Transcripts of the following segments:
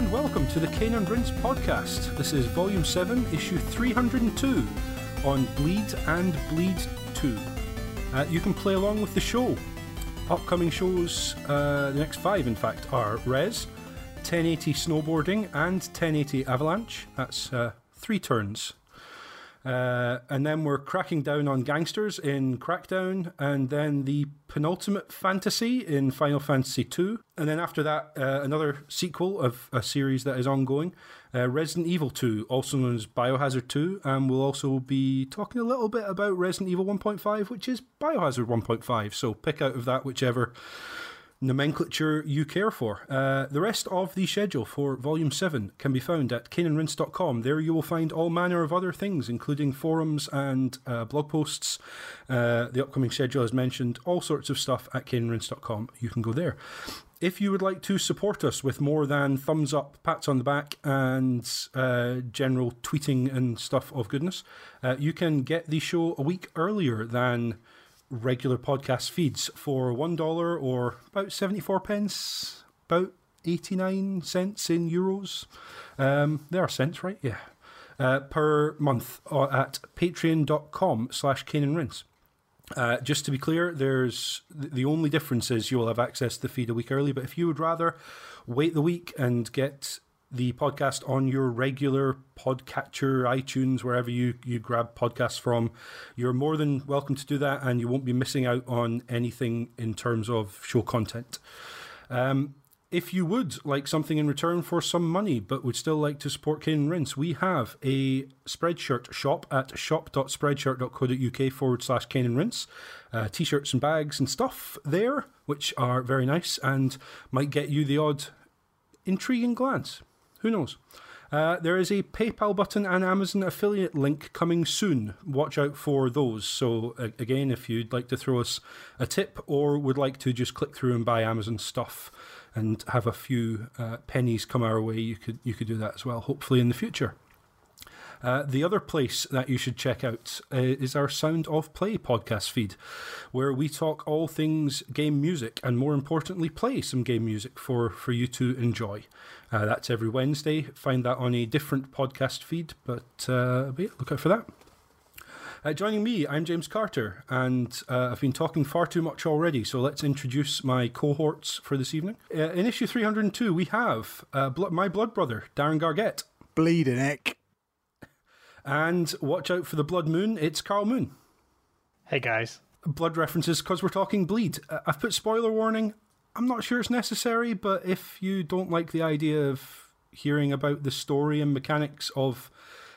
And welcome to the Cane and Rinse podcast. This is volume 7, issue 302 on Bleed and Bleed 2. Uh, you can play along with the show. Upcoming shows, uh, the next five in fact, are Rez, 1080 Snowboarding, and 1080 Avalanche. That's uh, three turns. Uh, and then we're cracking down on gangsters in Crackdown, and then the penultimate fantasy in Final Fantasy II. And then after that, uh, another sequel of a series that is ongoing uh, Resident Evil 2, also known as Biohazard 2. And we'll also be talking a little bit about Resident Evil 1.5, which is Biohazard 1.5. So pick out of that whichever nomenclature you care for. Uh, the rest of the schedule for Volume 7 can be found at caneandrinse.com. There you will find all manner of other things, including forums and uh, blog posts. Uh, the upcoming schedule, as mentioned, all sorts of stuff at caneandrinse.com. You can go there. If you would like to support us with more than thumbs up, pats on the back, and uh, general tweeting and stuff of goodness, uh, you can get the show a week earlier than regular podcast feeds for one dollar or about seventy four pence, about eighty nine cents in euros. Um, there are cents, right? Yeah. Uh, per month uh, at patreon.com slash Cane and Rinse. Uh, just to be clear, there's the only difference is you will have access to the feed a week early. But if you would rather wait the week and get the podcast on your regular podcatcher, iTunes, wherever you, you grab podcasts from. You're more than welcome to do that, and you won't be missing out on anything in terms of show content. Um, if you would like something in return for some money, but would still like to support Cane and Rinse, we have a Spreadshirt shop at shop.spreadshirt.co.uk forward slash Cane and Rinse. Uh, T shirts and bags and stuff there, which are very nice and might get you the odd intriguing glance. Who knows? Uh, there is a PayPal button and Amazon affiliate link coming soon. Watch out for those. So, again, if you'd like to throw us a tip or would like to just click through and buy Amazon stuff and have a few uh, pennies come our way, you could, you could do that as well, hopefully in the future. Uh, the other place that you should check out uh, is our Sound of Play podcast feed, where we talk all things game music and, more importantly, play some game music for, for you to enjoy. Uh, that's every Wednesday. Find that on a different podcast feed, but, uh, but yeah, look out for that. Uh, joining me, I'm James Carter, and uh, I've been talking far too much already, so let's introduce my cohorts for this evening. Uh, in issue 302, we have uh, bl- my blood brother, Darren Gargett. Bleeding Nick. And watch out for the Blood Moon, it's Karl Moon. Hey guys. Blood references because we're talking bleed. Uh, I've put spoiler warning. I'm not sure it's necessary, but if you don't like the idea of hearing about the story and mechanics of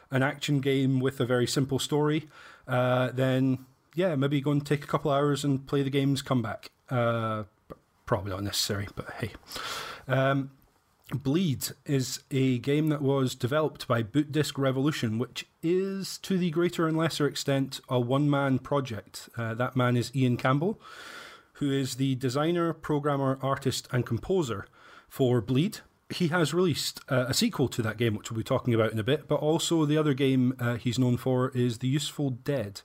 an action game with a very simple story, uh, then yeah, maybe go and take a couple hours and play the games, come back. Uh, probably not necessary, but hey. Um, Bleed is a game that was developed by Bootdisk Revolution, which is to the greater and lesser extent a one man project. Uh, that man is Ian Campbell, who is the designer, programmer, artist, and composer for Bleed. He has released uh, a sequel to that game, which we'll be talking about in a bit, but also the other game uh, he's known for is The Useful Dead,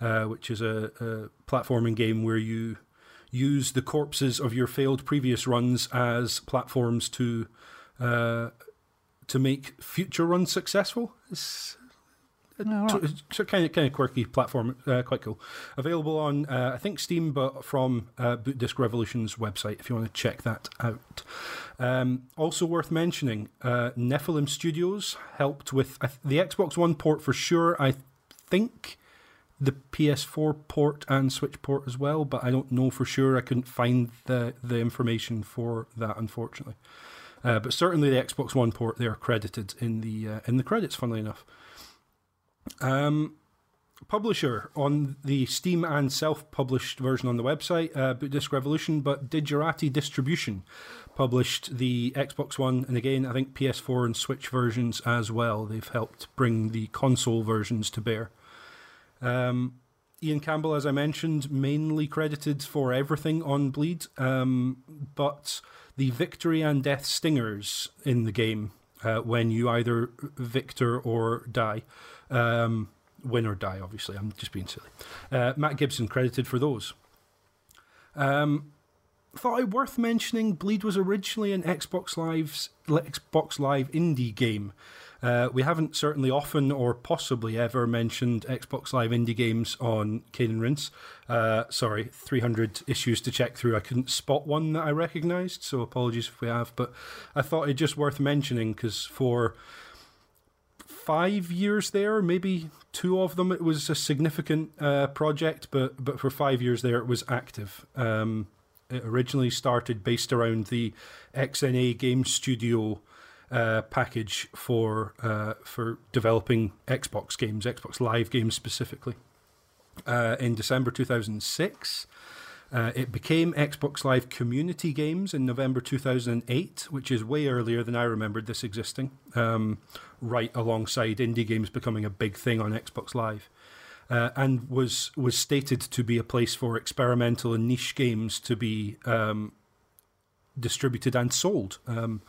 uh, which is a, a platforming game where you use the corpses of your failed previous runs as platforms to uh, to make future runs successful. It's a, it's a kind of kind of quirky platform, uh, quite cool. Available on uh, I think Steam, but from uh, Bootdisk Revolution's website if you want to check that out. Um, also worth mentioning, uh, Nephilim Studios helped with the Xbox One port for sure. I think the PS4 port and Switch port as well, but I don't know for sure. I couldn't find the the information for that, unfortunately. Uh, but certainly the Xbox One port they are credited in the uh, in the credits. Funnily enough, um, publisher on the Steam and self-published version on the website, uh, Bootdisk Revolution, but Digerati Distribution published the Xbox One and again I think PS4 and Switch versions as well. They've helped bring the console versions to bear. Um, Ian Campbell, as I mentioned, mainly credited for everything on Bleed, um, but the victory and death stingers in the game uh, when you either victor or die. Um, win or die, obviously. I'm just being silly. Uh, Matt Gibson credited for those. Um, thought it worth mentioning. Bleed was originally an Xbox Live's Xbox Live indie game. Uh, we haven't certainly often or possibly ever mentioned Xbox Live indie games on Cane and. Uh, sorry, 300 issues to check through. I couldn't spot one that I recognised, so apologies if we have. But I thought it just worth mentioning because for five years there, maybe two of them, it was a significant uh, project, but but for five years there, it was active. Um, it originally started based around the XNA Game Studio uh, package for uh, for developing Xbox games, Xbox Live games specifically. Uh, in December 2006, uh, it became Xbox Live Community Games in November 2008, which is way earlier than I remembered this existing, um, right alongside indie games becoming a big thing on Xbox Live. Uh, and was was stated to be a place for experimental and niche games to be um, distributed and sold. Um,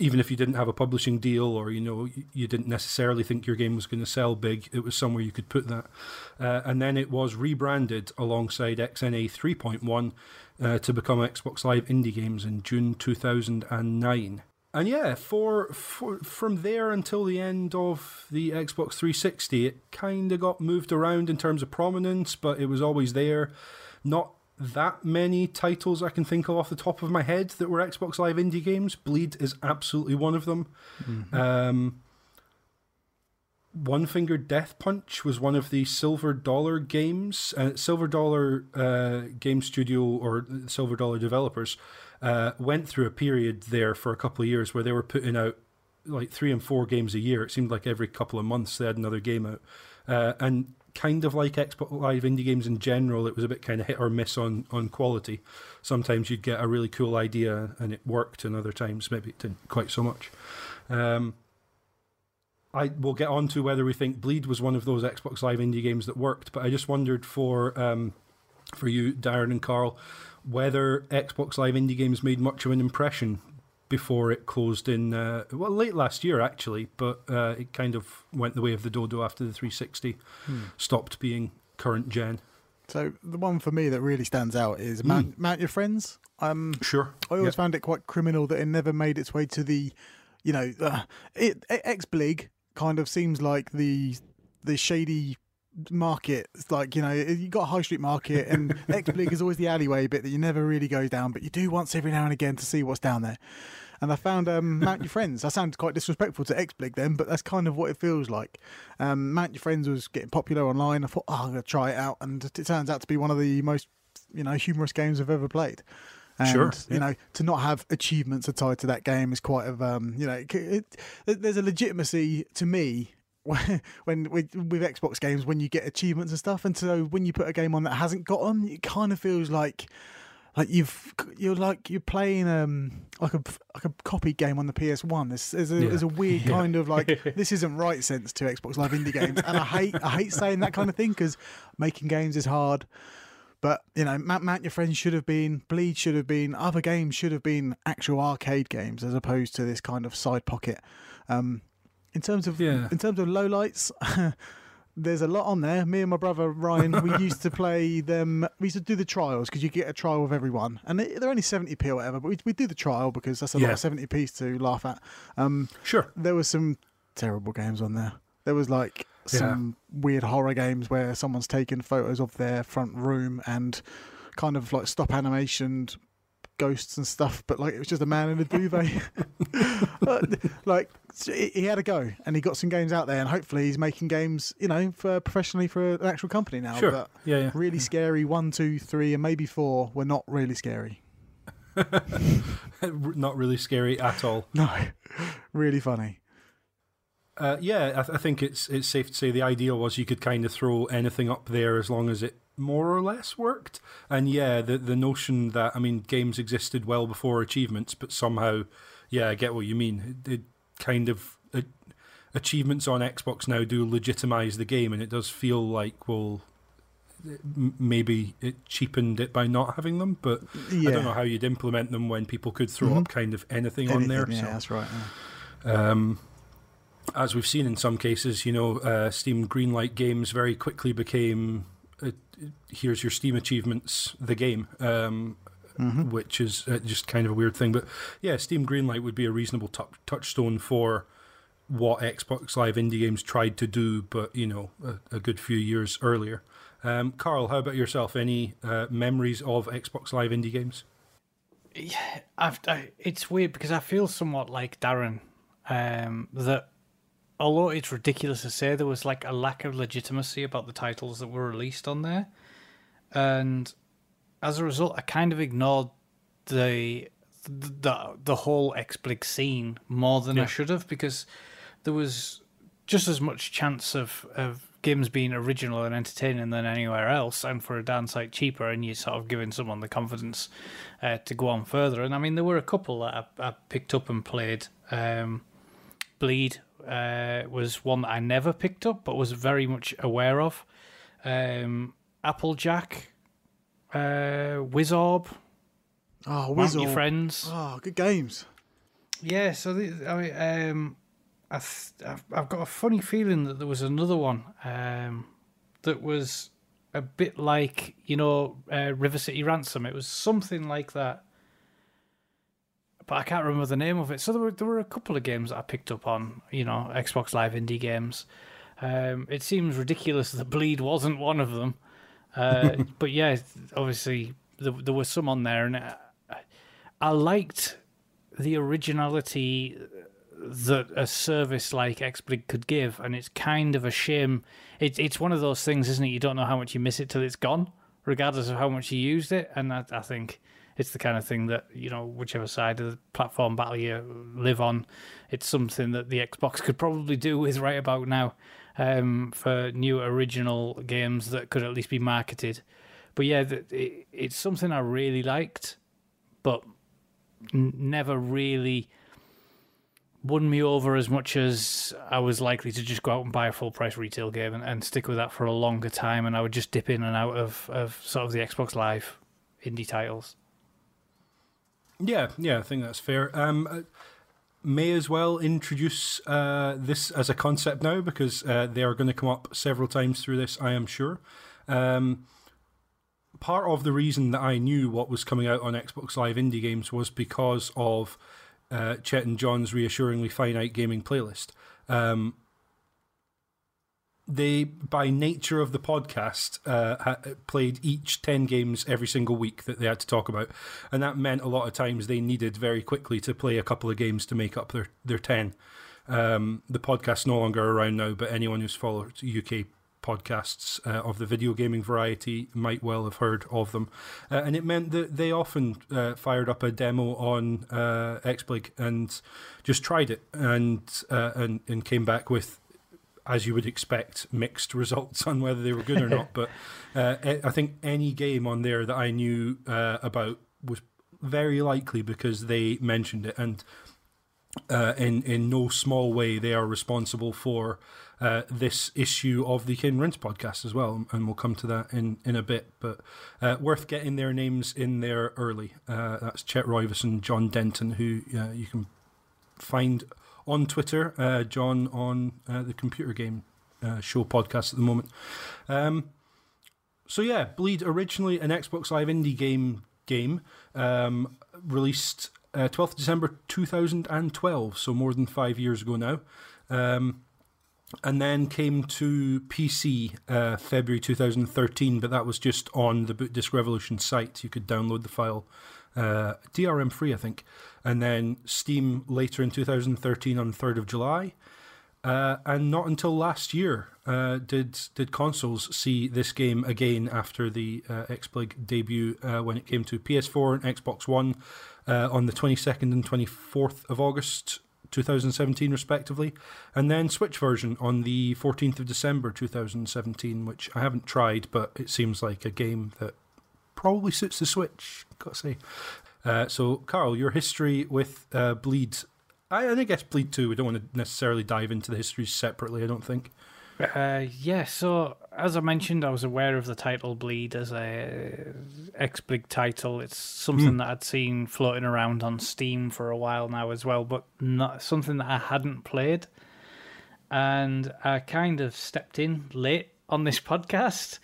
even if you didn't have a publishing deal or you know you didn't necessarily think your game was going to sell big, it was somewhere you could put that. Uh, and then it was rebranded alongside XNA 3.1 uh, to become Xbox Live Indie Games in June 2009. And yeah, for, for from there until the end of the Xbox 360, it kind of got moved around in terms of prominence, but it was always there. Not that many titles I can think of off the top of my head that were Xbox Live indie games. Bleed is absolutely one of them. Mm-hmm. Um, one Finger Death Punch was one of the Silver Dollar games. Uh, Silver Dollar uh, Game Studio or Silver Dollar developers uh, went through a period there for a couple of years where they were putting out like three and four games a year. It seemed like every couple of months they had another game out. Uh, and kind of like Xbox Live indie games in general, it was a bit kind of hit or miss on, on quality. Sometimes you'd get a really cool idea and it worked, and other times maybe it didn't quite so much. Um, I will get on to whether we think Bleed was one of those Xbox Live indie games that worked, but I just wondered for um, for you, Darren and Karl, whether Xbox Live indie games made much of an impression before it closed in uh, well late last year actually, but uh, it kind of went the way of the dodo after the 360 hmm. stopped being current gen. So the one for me that really stands out is Mount, mm. Mount Your Friends. Um, sure. I always yep. found it quite criminal that it never made its way to the, you know, uh, it, XBLIG kind of seems like the the shady market. It's like you know you got a high street market, and XBLIG is always the alleyway bit that you never really go down, but you do once every now and again to see what's down there. And I found um, Mount Your Friends. I sound quite disrespectful to XBLIG then, but that's kind of what it feels like. Um, Mount Your Friends was getting popular online. I thought, oh, I'm going to try it out, and it turns out to be one of the most you know humorous games I've ever played. And, sure. You know, to not have achievements tied to that game is quite of um, you know, it, it, there's a legitimacy to me when with, with Xbox games when you get achievements and stuff, and so when you put a game on that hasn't got them, it kind of feels like like you've you're like you're playing um like a like a copy game on the PS1. There's there's a, yeah. there's a weird yeah. kind of like this isn't right sense to Xbox Live indie games, and I hate I hate saying that kind of thing because making games is hard. But you know, Mount, Mount Your Friends should have been, Bleed should have been, other games should have been actual arcade games as opposed to this kind of side pocket. Um, in terms of yeah. in terms of lowlights, there's a lot on there. Me and my brother Ryan, we used to play them. We used to do the trials because you get a trial with everyone, and they're only seventy p or whatever. But we we do the trial because that's a yeah. lot of seventy p to laugh at. Um, sure. There was some terrible games on there. There was like some yeah. weird horror games where someone's taken photos of their front room and kind of like stop animation ghosts and stuff, but like it was just a man in a duvet. like he had a go, and he got some games out there, and hopefully he's making games, you know, for professionally for an actual company now. Sure. But yeah, yeah. Really scary. One, two, three, and maybe four were not really scary. not really scary at all. No, really funny. Uh, yeah, I, th- I, think it's it's safe to say the ideal was you could kind of throw anything up there as long as it more or less worked. And yeah, the the notion that I mean, games existed well before achievements, but somehow, yeah, I get what you mean. It, it kind of uh, achievements on Xbox now do legitimize the game, and it does feel like well, maybe it cheapened it by not having them. But yeah. I don't know how you'd implement them when people could throw mm-hmm. up kind of anything, anything, on there. Yeah, so. that's right. Yeah. Um, as we've seen in some cases, you know, uh, Steam Greenlight games very quickly became here's your Steam achievements, the game. Um, mm-hmm. which is uh, just kind of a weird thing. But yeah, Steam Greenlight would be a reasonable t- touchstone for what Xbox Live Indie Games tried to do, but you know, a, a good few years earlier. Um, Karl, how about yourself? Any uh, memories of Xbox Live Indie Games? Yeah, I've, I, it's weird because I feel somewhat like Darren um, that although it's ridiculous to say, there was like a lack of legitimacy about the titles that were released on there, and as a result, I kind of ignored the the the whole XBLIG scene more than yeah. I should have because there was just as much chance of of games being original and entertaining than anywhere else, and for a darn sight cheaper, and you sort of giving someone the confidence uh, to go on further. And I mean, there were a couple that I, I picked up and played. Um, Bleed uh, was one that I never picked up, but was very much aware of. Um, Applejack, uh, Wizorb. Oh, Wizorb. Your friends. Oh, good games. Yeah, so the, I mean, um, I th- I've got a funny feeling that there was another one um, that was a bit like you know uh, River City Ransom. It was something like that, but I can't remember the name of it. So there were there were a couple of games that I picked up on you know Xbox Live indie games. Um, it seems ridiculous that Bleed wasn't one of them, uh, but yeah, obviously there, there was some on there, and I, I liked the originality that a service like XBLIG could give, and it's kind of a shame. It's it's one of those things, isn't it? You don't know how much you miss it till it's gone, regardless of how much you used it. And I, I think it's the kind of thing that you know, whichever side of the platform battle you live on, it's something that the Xbox could probably do with right about now um, for new original games that could at least be marketed. But yeah, it, it's something I really liked, but never really won me over as much as I was likely to just go out and buy a full price retail game and, and stick with that for a longer time. And I would just dip in and out of, of sort of the Xbox Live indie titles. Yeah, yeah, I think that's fair. Um, uh, may as well introduce uh, this as a concept now because uh, they are going to come up several times through this, I am sure. Um, part of the reason that I knew what was coming out on Xbox Live indie games was because of uh, Chet and John's reassuringly finite gaming playlist. Um, they, by nature of the podcast, uh, played each 10 games every single week that they had to talk about. And that meant a lot of times they needed very quickly to play a couple of games to make up their, their 10. Um, the podcast's no longer around now, but anyone who's followed UK podcasts uh, of the video gaming variety might well have heard of them. Uh, and it meant that they often uh, fired up a demo on uh, XBLIG and just tried it and, uh, and, and came back with, as you would expect, mixed results on whether they were good or not. But uh, I think any game on there that I knew uh, about was very likely because they mentioned it. And in, in no small way, they are responsible for uh, this issue of the Cane Rinse podcast as well, and we'll come to that in, in a bit. But uh, worth getting their names in there early. Uh, that's Chet Roivas and John Denton, who uh, you can find on Twitter. Uh, John on the Computer Game Show podcast at the moment. Um, so yeah, Bleed originally an Xbox Live indie game game um, released uh, 12th December 2012, so more than five years ago now. Um, and then came to PC uh, February 2013, but that was just on the Bootdisk Revolution site. You could download the file uh, DRM free, I think. And then Steam later in 2013 on 3rd of July. Uh, and not until last year uh, did did consoles see this game again after the uh, XBLIG debut uh, when it came to PS4 and Xbox One uh, on the 22nd and 24th of August 2017, respectively, and then Switch version on the 14th of December 2017, which I haven't tried, but it seems like a game that probably suits the Switch, gotta say. Uh, so, Karl, your history with uh, Bleed. I, and I guess Bleed 2, we don't want to necessarily dive into the histories separately, I don't think. Uh, yeah, so as I mentioned, I was aware of the title Bleed as a XBLIG title. It's something mm. that I'd seen floating around on Steam for a while now as well, but not something that I hadn't played. And I kind of stepped in late on this podcast.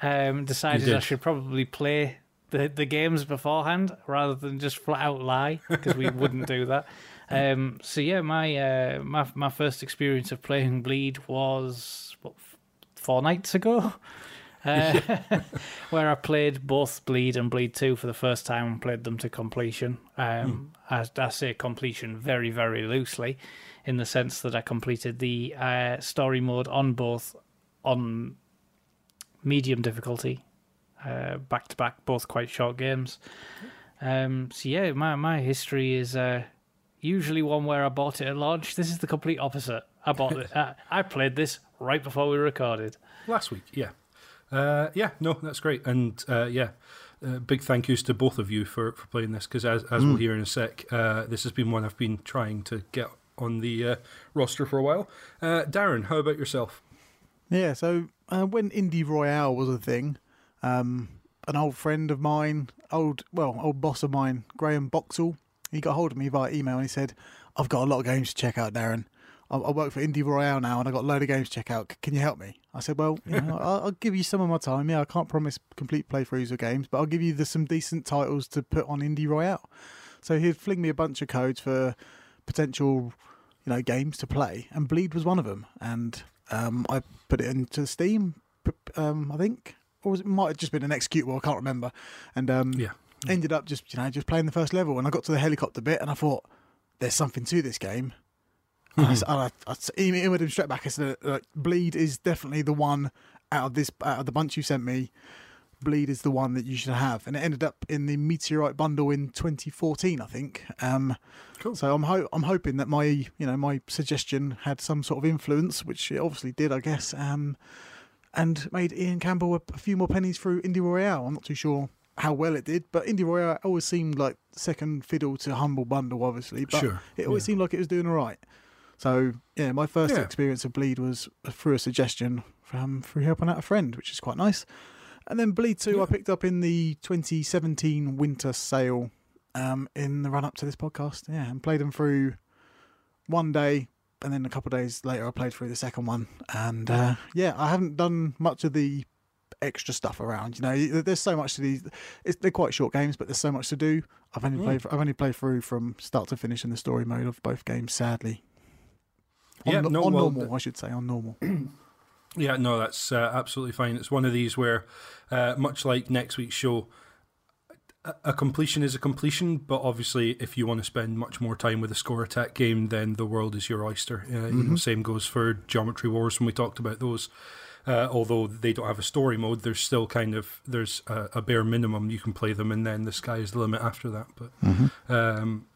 Um, decided I should probably play the the games beforehand rather than just flat out lie because we wouldn't do that. Um, so yeah, my uh, my my first experience of playing Bleed was what, four nights ago, uh, where I played both Bleed and Bleed Two for the first time and played them to completion. Um, I, I say completion very very loosely, in the sense that I completed the uh, story mode on both on medium difficulty, back to back, both quite short games. Um, so yeah, my my history is uh, usually one where I bought it at launch. This is the complete opposite. I bought it. I, I played this right before we recorded last week. Yeah, uh, yeah, no, that's great, and uh, yeah. Uh, big thank yous to both of you for, for playing this because, as, as mm. we'll hear in a sec, uh, this has been one I've been trying to get on the uh, roster for a while. Uh, Darren, how about yourself? Yeah, so when Indie Royale was a thing, um, an old friend of mine, old well, old boss of mine, Graham Boxall, he got hold of me via email and he said, "I've got a lot of games to check out, Darren. I, I work for Indie Royale now, and I've got a load of games to check out. Can you help me?" I said, "Well, you know, I'll, I'll, give you some of my time. Yeah, I can't promise complete playthroughs of games, but I'll give you the, some decent titles to put on Indie Royale." So he'd fling me a bunch of codes for potential, you know, games to play, and Bleed was one of them. And um, I put it into Steam, um, I think, or was it might have just been an executable. I can't remember. And um, yeah, ended up just you know just playing the first level, and I got to the helicopter bit, and I thought there's something to this game. Mm-hmm. I, I, I, emailed him straight back. I said, uh, "Bleed is definitely the one out of this out of the bunch you sent me. Bleed is the one that you should have." And it ended up in the Meteorite bundle in 2014, I think. Um, cool. So I'm ho- I'm hoping that my you know my suggestion had some sort of influence, which it obviously did, I guess. Um, and made Ian Campbell a, few more pennies through Indie Royale. I'm not too sure how well it did, but Indie Royale always seemed like second fiddle to Humble Bundle, obviously. But sure. it always yeah. seemed like it was doing all right. So yeah, my first yeah. experience of Bleed was through a suggestion from through helping out a friend, which is quite nice. And then Bleed Two, yeah. I picked up in the 2017 winter sale um, in the run up to this podcast. Yeah, and played them through one day, and then a couple of days later, I played through the second one. And uh, yeah, I haven't done much of the extra stuff around. You know, there's so much to these. It's, they're quite short games, but there's so much to do. I've only played. I've only played through from start to finish in the story mode of both games. Sadly, on, yeah, no, on well, normal, I should say, on normal. yeah, no, that's uh, absolutely fine. It's one of these where, uh, much like next week's show, a completion is a completion, but obviously, if you want to spend much more time with a score attack game, then the world is your oyster. Uh, mm-hmm. You know, mm-hmm. same goes for Geometry Wars when we talked about those. Uh, although they don't have a story mode, there's still kind of there's a, a, bare minimum you can play them, and then the sky is the limit after that. But mm-hmm. um,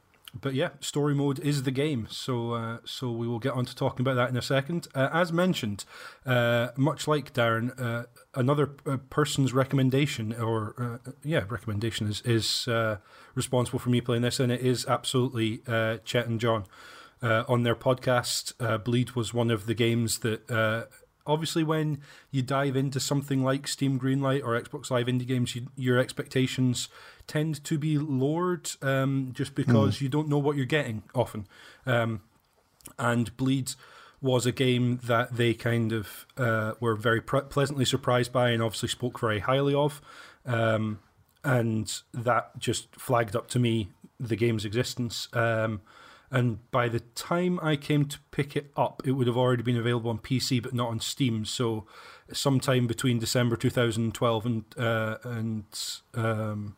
but yeah, story mode is the game. So uh, so we will get on to talking about that in a second. Uh, as mentioned, uh, much like Darren, uh, another uh, person's recommendation or uh, yeah recommendation is is responsible for me playing this, and it is absolutely Chet and John. on their podcast, Bleed was one of the games that obviously when you dive into something like Steam Greenlight or Xbox Live indie games, you, your expectations tend to be lowered um, just because mm. you don't know what you're getting often. Um, and Bleed was a game that they kind of uh, were very pre- pleasantly surprised by and obviously spoke very highly of. Um, and that just flagged up to me the game's existence. Um, and by the time I came to pick it up, it would have already been available on PC, but not on Steam. So, sometime between December 2012 and uh, and um,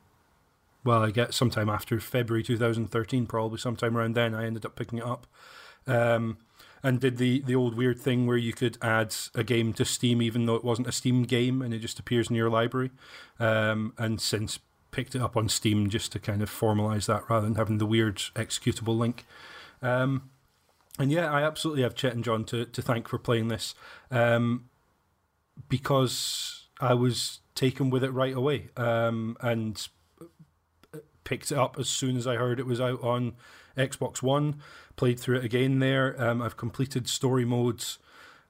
well, I get sometime after February 2013, probably sometime around then, I ended up picking it up. Um, and did the, the old weird thing where you could add a game to Steam even though it wasn't a Steam game and it just appears in your library. Um, and since picked it up on Steam just to kind of formalize that rather than having the weird executable link. Um, and yeah, I absolutely have Chet and John to, to thank for playing this um, because I was taken with it right away um, and picked it up as soon as I heard it was out on Xbox One. Played through it again there. Um, I've completed story modes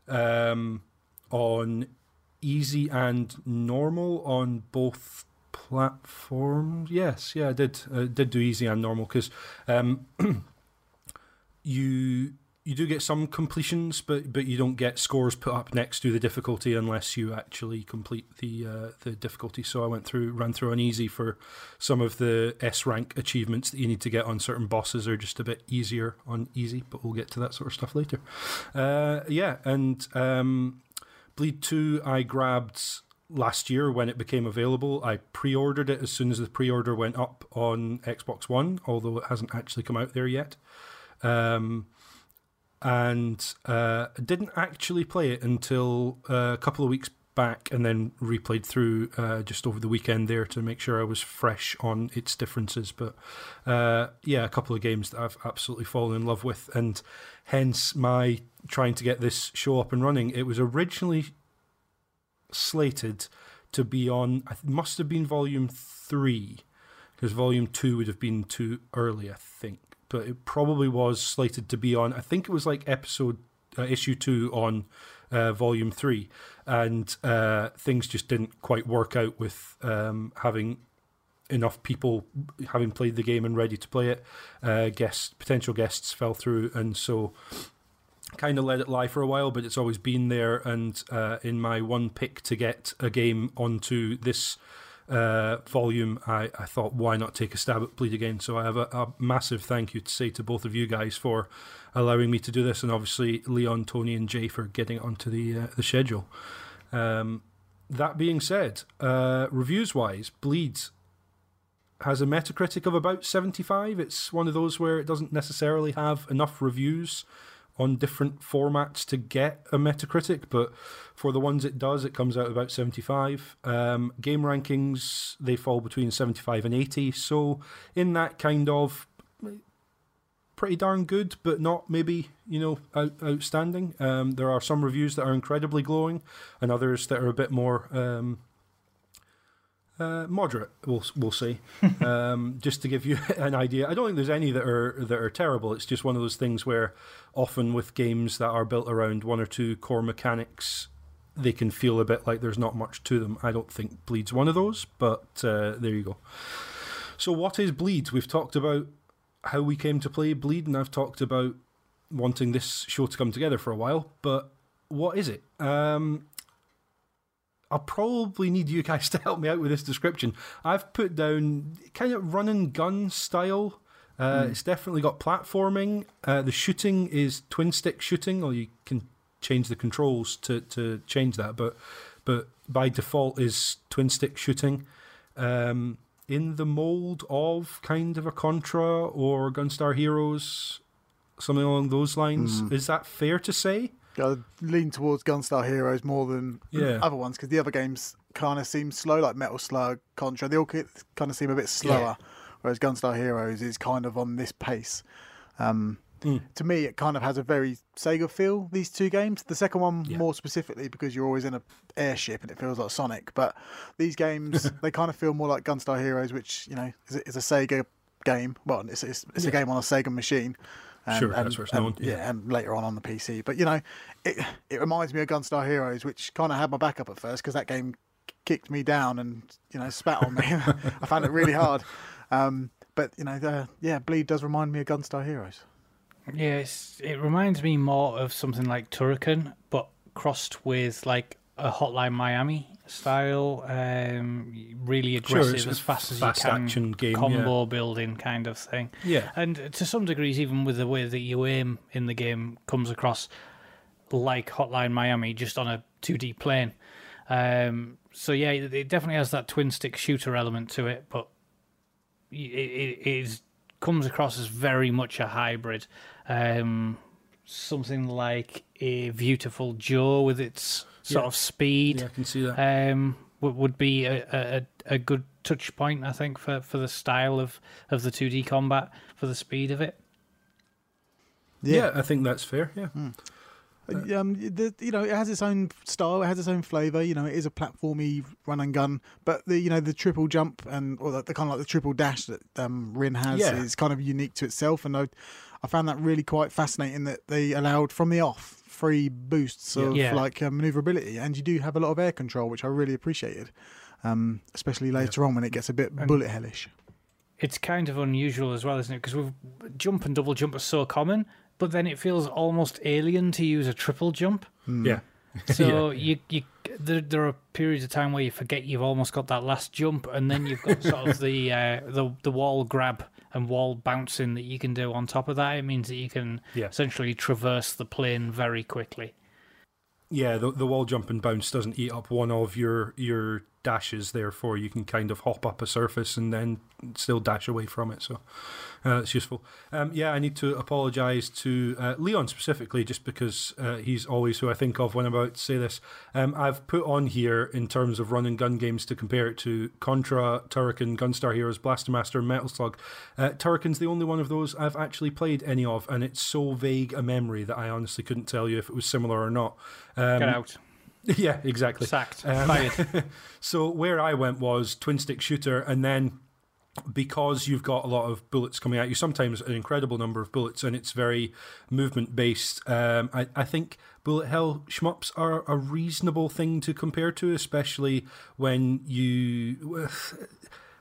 um, on easy and normal on both platforms. Yes, yeah, I did. I did do easy and normal because um, you you do get some completions, but but you don't get scores put up next to the difficulty unless you actually complete the uh, the difficulty. So I went through ran through on easy for some of the S rank achievements that you need to get on certain bosses are just a bit easier on easy, but we'll get to that sort of stuff later. Uh, yeah, and um, Bleed Two I grabbed last year when it became available. I pre-ordered it as soon as the pre-order went up on Xbox One, although it hasn't actually come out there yet. Um, and uh, didn't actually play it until uh, a couple of weeks back and then replayed through uh, just over the weekend there to make sure I was fresh on its differences. But uh, yeah, a couple of games that I've absolutely fallen in love with, and hence my trying to get this show up and running. It was originally slated to be on, it must have been volume three, because volume two would have been too early, I think but it probably was slated to be on. I think it was like episode uh, issue two on uh, volume three, and uh, things just didn't quite work out with um, having enough people having played the game and ready to play it. Uh, guests, potential guests, fell through, and so kind of let it lie for a while. But it's always been there, and uh, in my one pick to get a game onto this uh, volume, I, I thought, why not take a stab at Bleed again? So I have a, a, massive thank you to say to both of you guys for allowing me to do this, and obviously Leon, Tony, and Jay for getting it onto the uh, the schedule. Um, that being said, uh, reviews wise, Bleed has a Metacritic of about 75. It's one of those where it doesn't necessarily have enough reviews on different formats to get a Metacritic, but for the ones it does, it comes out about 75. Um, game rankings, they fall between 75 and 80. So, in that kind of pretty darn good, but not maybe, you know, out, outstanding. Um, there are some reviews that are incredibly glowing and others that are a bit more. Um, uh, moderate, we'll we'll say, um, just to give you an idea. I don't think there's any that are that are terrible. It's just one of those things where often with games that are built around one or two core mechanics, they can feel a bit like there's not much to them. I don't think Bleed's one of those, but uh, there you go. So, what is Bleed? We've talked about how we came to play Bleed, and I've talked about wanting this show to come together for a while. But what is it? Um, I'll probably need you guys to help me out with this description. I've put down kind of run and gun style. Uh, mm. It's definitely got platforming. Uh, the shooting is twin stick shooting, or you can change the controls to, to change that, but but by default is twin stick shooting. Um, in the mold of kind of a Contra or Gunstar Heroes, something along those lines. Mm. Is that fair to say? I lean towards Gunstar Heroes more than yeah. other ones because the other games kind of seem slow, like Metal Slug, Contra. They all kind of seem a bit slower, yeah. whereas Gunstar Heroes is kind of on this pace. Um, mm. To me, it kind of has a very Sega feel. These two games, the second one yeah. more specifically because you're always in an airship and it feels like Sonic. But these games, they kind of feel more like Gunstar Heroes, which you know is a, is a Sega game. Well, it's it's, it's yeah. a game on a Sega machine. And, sure, and, that's where it's known. Yeah. yeah. and later on on the PC. But you know, it it reminds me of Gunstar Heroes, which kind of had my backup at first because that game kicked me down and you know spat on me. I found it really hard. Um, but you know, the, yeah, Bleed does remind me of Gunstar Heroes. Yes, it reminds me more of something like Turrican, but crossed with like a Hotline Miami style, um, really aggressive, sure, as fast as fast you can, action game, combo yeah. building kind of thing. Yeah, and to some degrees, even with the way that you aim in the game, comes across like Hotline Miami, just on a two D plane. Um, so yeah, it definitely has that twin stick shooter element to it, but it, it is comes across as very much a hybrid. Um, something like a Viewtiful Joe with its sort yeah. of speed. Yeah, I can see that. Um, would, would be a, a, a good touch point, I think, for, for the style of, of the 2D combat, for the speed of it. Yeah, yeah I think that's fair. Yeah. Mm. Um, the, you know, it has its own style. It has its own flavour. You know, it is a platformy run and gun, but the you know the triple jump and or the, the kind of like the triple dash that um, Wryn has yeah. is kind of unique to itself. And I, I found that really quite fascinating that they allowed from the off free boosts of yeah. like uh, maneuverability, and you do have a lot of air control, which I really appreciated, um, especially later yeah. on when it gets a bit and bullet hellish. It's kind of unusual as well, isn't it? Because jump and double jump are so common. But then it feels almost alien to use a triple jump. Yeah. So you you there, there are periods of time where you forget you've almost got that last jump, and then you've got sort of the uh, the the wall grab and wall bouncing that you can do on top of that. It means that you can Yeah. essentially traverse the plane very quickly. Yeah, the, the wall jump and bounce doesn't eat up one of your your dashes. Therefore, you can kind of hop up a surface and then still dash away from it. So uh, it's useful. Um, yeah, I need to apologise to uh, Leon specifically, just because uh, he's always who I think of when I'm about to say this. Um, I've put on here in terms of run and gun games to compare it to Contra, Turrican, Gunstar Heroes, Blaster Master, and Metal Slug. Uh, Turrican's the only one of those I've actually played any of, and it's so vague a memory that I honestly couldn't tell you if it was similar or not. Um, Get out, yeah, exactly. sacked, Um. So where I went was twin stick shooter, and then because you've got a lot of bullets coming at you, sometimes an incredible number of bullets, and it's very movement based. Um, I, I think bullet hell shmups are a reasonable thing to compare to, especially when you.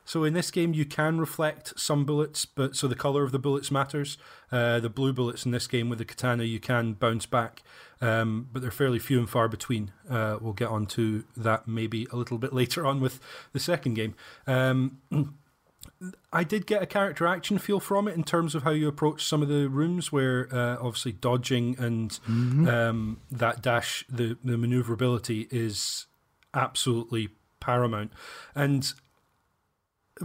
So in this game, you can reflect some bullets, but so the color of the bullets matters. Uh, the blue bullets in this game with the katana, you can bounce back, um, but they're fairly few and far between. Uh, we'll get on to that maybe a little bit later on with the second game. Um, I did get a character action feel from it in terms of how you approach some of the rooms, where uh, obviously dodging and um, that dash, the the maneuverability is absolutely paramount. And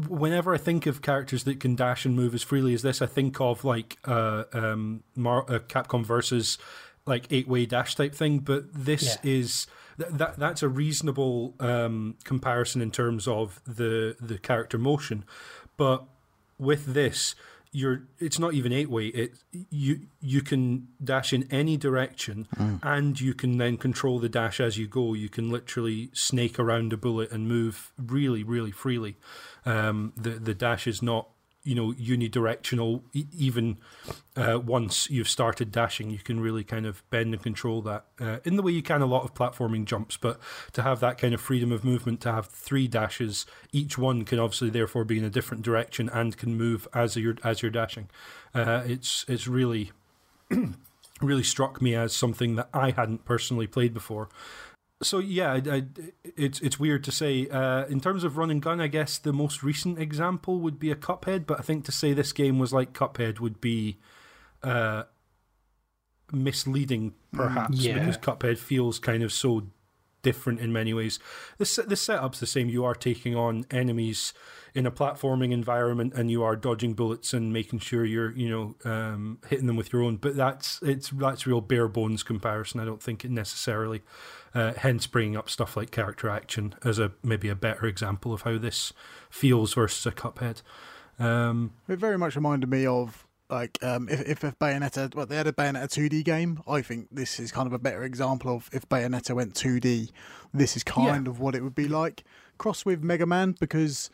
whenever I think of characters that can dash and move as freely as this, I think of like uh, um, Mar- uh, Capcom versus like eight way dash type thing. But this Yeah. is th- that that's a reasonable um, comparison in terms of the the character motion. But with this, you're it's not even eight way. It you you can dash in any direction, and you can then control the dash as you go. You can literally snake around a bullet and move really really freely. Um, the the dash is not you know unidirectional. Even uh, once you've started dashing, you can really kind of bend and control that uh, in the way you can a lot of platforming jumps. But to have that kind of freedom of movement, to have three dashes, each one can obviously therefore be in a different direction and can move as you're as you're dashing. Uh, it's it's really really struck me as something that I hadn't personally played before. So yeah, I, I, it's it's weird to say. Uh, in terms of run and gun, I guess the most recent example would be a Cuphead. But I think to say this game was like Cuphead would be uh, misleading, perhaps, yeah. because Cuphead feels kind of so different in many ways. The the setup's the same. You are taking on enemies in a platforming environment, and you are dodging bullets and making sure you're you know um, hitting them with your own. But that's it's that's real bare bones comparison. I don't think it necessarily. Uh, hence, bringing up stuff like character action as a maybe a better example of how this feels versus a Cuphead. Um, It very much reminded me of like um, if if if Bayonetta, well, they had a Bayonetta 2D game. I think this is kind of a better example of if Bayonetta went 2D. This is kind of what it would be like. Cross with Mega Man because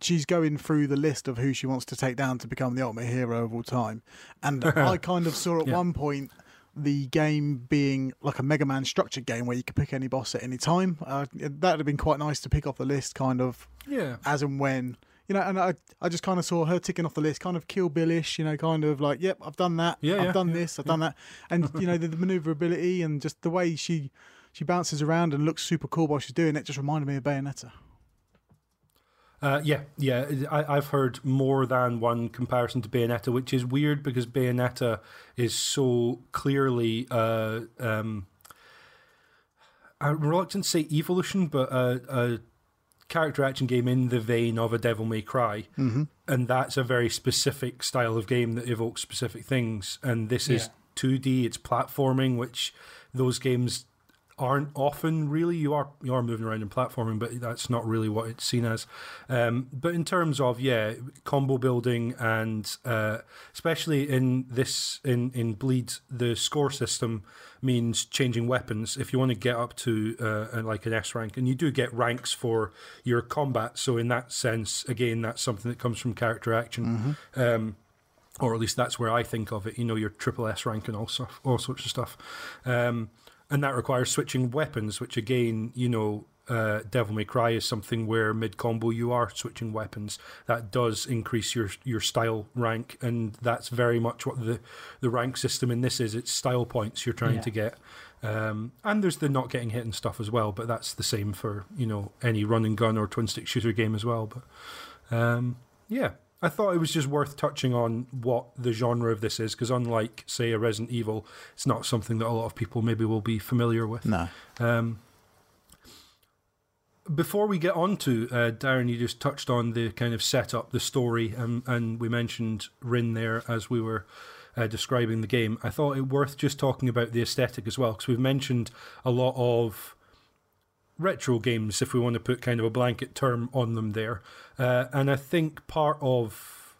she's going through the list of who she wants to take down to become the ultimate hero of all time. And I kind of saw at Yeah. one point the game being like a Mega Man structured game where you could pick any boss at any time. Uh, that would have been quite nice to pick off the list, kind of yeah, as and when you know and i i just kind of saw her ticking off the list kind of kill billish you know kind of like yep i've done that Yeah, i've yeah, done yeah, this i've done that and you know the, the maneuverability and just the way she she bounces around and looks super cool while she's doing it just reminded me of bayonetta Uh, yeah, yeah. I, I've heard more than one comparison to Bayonetta, which is weird because Bayonetta is so clearly. Uh, um, I'm reluctant to say evolution, but a, a character action game in the vein of a Devil May Cry, mm-hmm. and that's a very specific style of game that evokes specific things. And this is 2D. It's platforming, which those games aren't often really. You are you are moving around and platforming, but that's not really what it's seen as. Um, but in terms of yeah, combo building and uh, especially in this in in Bleed, the score system means changing weapons. If you want to get up to uh, like an S rank, and you do get ranks for your combat, so in that sense, again, that's something that comes from character action. Um, or at least that's where I think of it. You know, your triple S rank and all stuff, all sorts of stuff, um, and that requires switching weapons, which again, you know, uh, Devil May Cry is something where mid combo you are switching weapons. That does increase your your style rank, and that's very much what the the rank system in this is. It's style points you're trying Yeah. to get. Um, and there's the not getting hit and stuff as well, but that's the same for you know any run and gun or twin stick shooter game as well. But um, yeah, I thought it was just worth touching on what the genre of this is because unlike say a Resident Evil, it's not something that a lot of people maybe will be familiar with. No. Um, before we get on to uh, Darren, you just touched on the kind of setup, the story, and, and we mentioned Wryn there as we were uh, describing the game. I thought it worth just talking about the aesthetic as well because we've mentioned a lot of retro games, if we want to put kind of a blanket term on them there, uh, and I think part of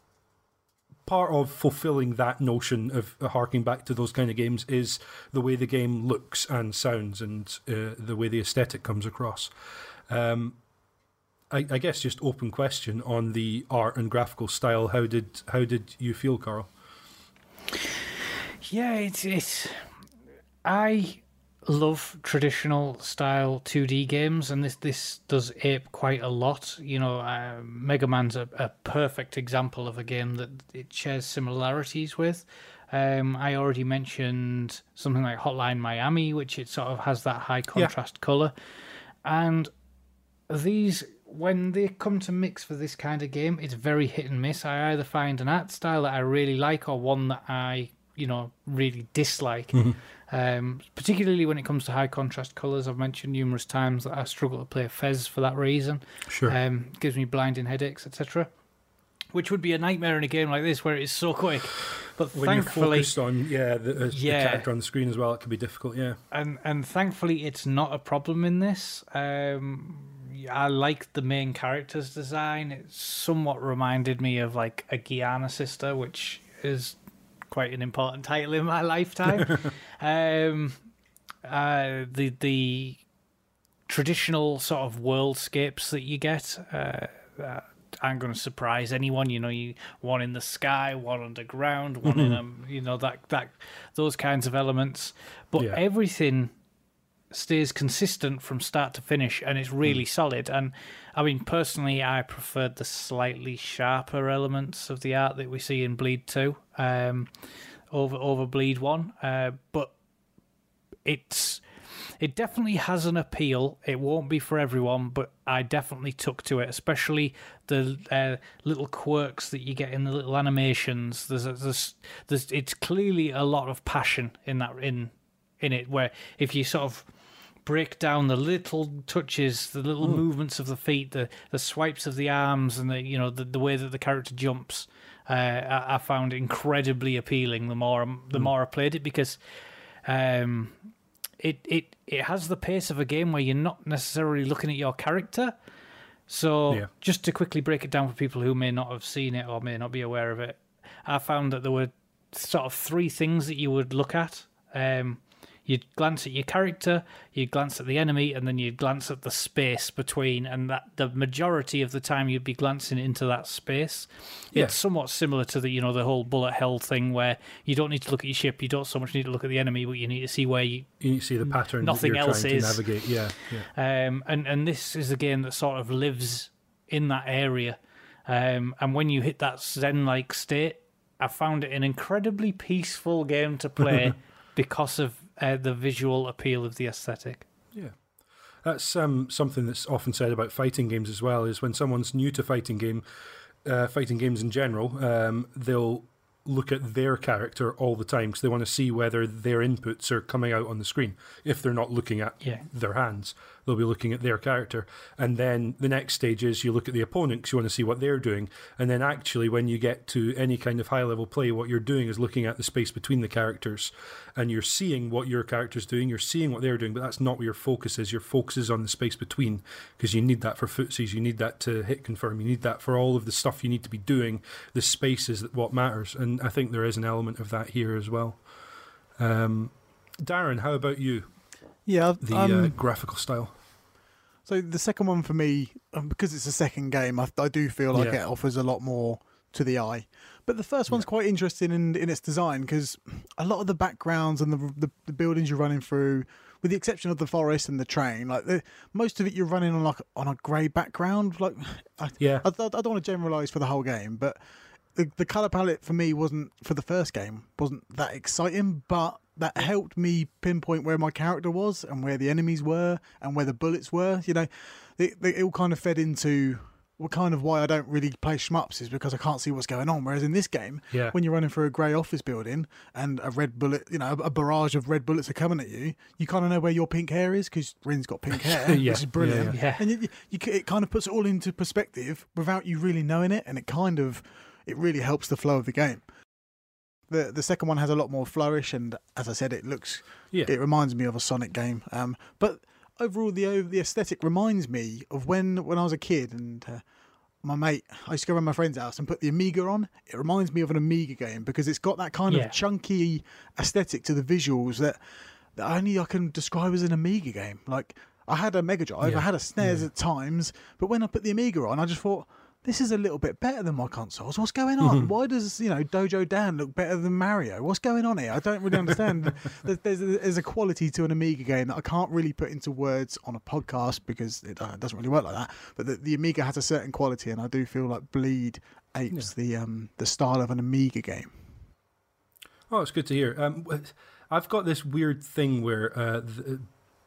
part of fulfilling that notion of harking back to those kind of games is the way the game looks and sounds and uh, the way the aesthetic comes across. Um, I, I guess just open question on the art and graphical style. How did how did you feel, Karl? Yeah, it's it's. I love traditional style 2D games, and this this does ape quite a lot. You know, uh, Mega Man's a, a perfect example of a game that it shares similarities with. Um, I already mentioned something like Hotline Miami, which it sort of has that high contrast color, and these when they come to mix for this kind of game, it's very hit and miss. I either find an art style that I really like or one that I, you know, really dislike. Um, particularly when it comes to high contrast colors, I've mentioned numerous times that I struggle to play a Fez for that reason. Sure. Um, gives me blinding headaches, etc. Which would be a nightmare in a game like this where it is so quick. But when you're thankfully, focused on yeah the, uh, Yeah. the character on the screen as well, it can be difficult. Yeah. and and thankfully it's not a problem in this. Um, I like the main character's design. It somewhat reminded me of like a Giana sister, which is quite an important title in my lifetime. um, uh, the the traditional sort of worldscapes that you get. Uh, uh, aren't going to surprise anyone. You know, you one in the sky, one underground, one in a you know that that those kinds of elements. But Yeah. everything stays consistent from start to finish, and it's really solid. And I mean, personally, I preferred the slightly sharper elements of the art that we see in Bleed Two um, over over Bleed One. Uh, but it's it definitely has an appeal. It won't be for everyone, but I definitely took to it, especially the uh, little quirks that you get in the little animations. There's, a, there's, there's, it's clearly a lot of passion in that in in it. Where if you sort of break down the little touches, the little movements of the feet, the the swipes of the arms, and the you know the, the way that the character jumps, uh, I, I found incredibly appealing. The more the more I played it because. Um, it, it it has the pace of a game where you're not necessarily looking at your character. So Yeah. just to quickly break it down for people who may not have seen it or may not be aware of it, I found that there were sort of three things that you would look at. Um, you'd glance at your character, you'd glance at the enemy, and then you'd glance at the space between. And that the majority of the time you'd be glancing into that space. Yeah. It's somewhat similar to the you know the whole bullet hell thing where you don't need to look at your ship, you don't so much need to look at the enemy, but you need to see where you You need to see the pattern Nothing else is. to navigate. Yeah. Yeah. um, and and this is a game that sort of lives in that area. Um, and when you hit that zen-like state, I found it an incredibly peaceful game to play because of uh, the visual appeal of the aesthetic. Yeah. That's um, something that's often said about fighting games as well. Is when someone's new to fighting game, uh, fighting games in general, um, they'll look at their character all the time because they want to see whether their inputs are coming out on the screen. If they're not looking at Yeah. their hands, they'll be looking at their character. And then the next stage is you look at the opponent because you want to see what they're doing. And then actually, when you get to any kind of high level play, what you're doing is looking at the space between the characters and you're seeing what your character's doing, you're seeing what they're doing, but that's not where your focus is. Your focus is on the space between because you need that for footsies, you need that to hit confirm, you need that for all of the stuff you need to be doing. The space is what matters. And I think there is an element of that here as well. Um, Darren, how about you? Yeah, The um, uh, graphical style. So the second one for me, um, because it's a second game, I, I do feel like Yeah. it offers a lot more to the eye. But the first one's quite interesting in, in its design because a lot of the backgrounds and the, the the buildings you're running through, with the exception of the forest and the train, like the, most of it you're running on like on a grey background. Like, I, Yeah. I, I don't want to generalise for the whole game, but the, the color palette for me wasn't for the first game wasn't that exciting, but that helped me pinpoint where my character was and where the enemies were and where the bullets were. You know, it, it all kind of fed into what kind of why I don't really play shmups is because I can't see what's going on. Whereas in this game, Yeah. when you're running through a grey office building and a red bullet, you know, a barrage of red bullets are coming at you, you kind of know where your pink hair is because Wryn's got pink hair, Yeah, which is brilliant. yeah. Yeah. And you, you, it kind of puts it all into perspective without you really knowing it, and it kind of it really helps the flow of the game. The the second one has a lot more flourish, and as I said, it looks Yeah. it reminds me of a Sonic game. Um, but overall, the the aesthetic reminds me of when when I was a kid and. Uh, my mate, I used to go around my friend's house and put the Amiga on. It reminds me of an Amiga game because it's got that kind Yeah. of chunky aesthetic to the visuals that, that only I can describe as an Amiga game. Like I had a Mega Drive, Yeah. I had a SNES at times, but when I put the Amiga on, I just thought this is a little bit better than my consoles. What's going on? Mm-hmm. Why does you know Dojo Dan look better than Mario? What's going on here? I don't really understand. There's, there's, there's a quality to an Amiga game that I can't really put into words on a podcast because it, uh, doesn't really work like that. But the, the Amiga has a certain quality, and I do feel like Bleed apes the um, the style of an Amiga game. Oh, it's good to hear. Um, I've got this weird thing where uh, the,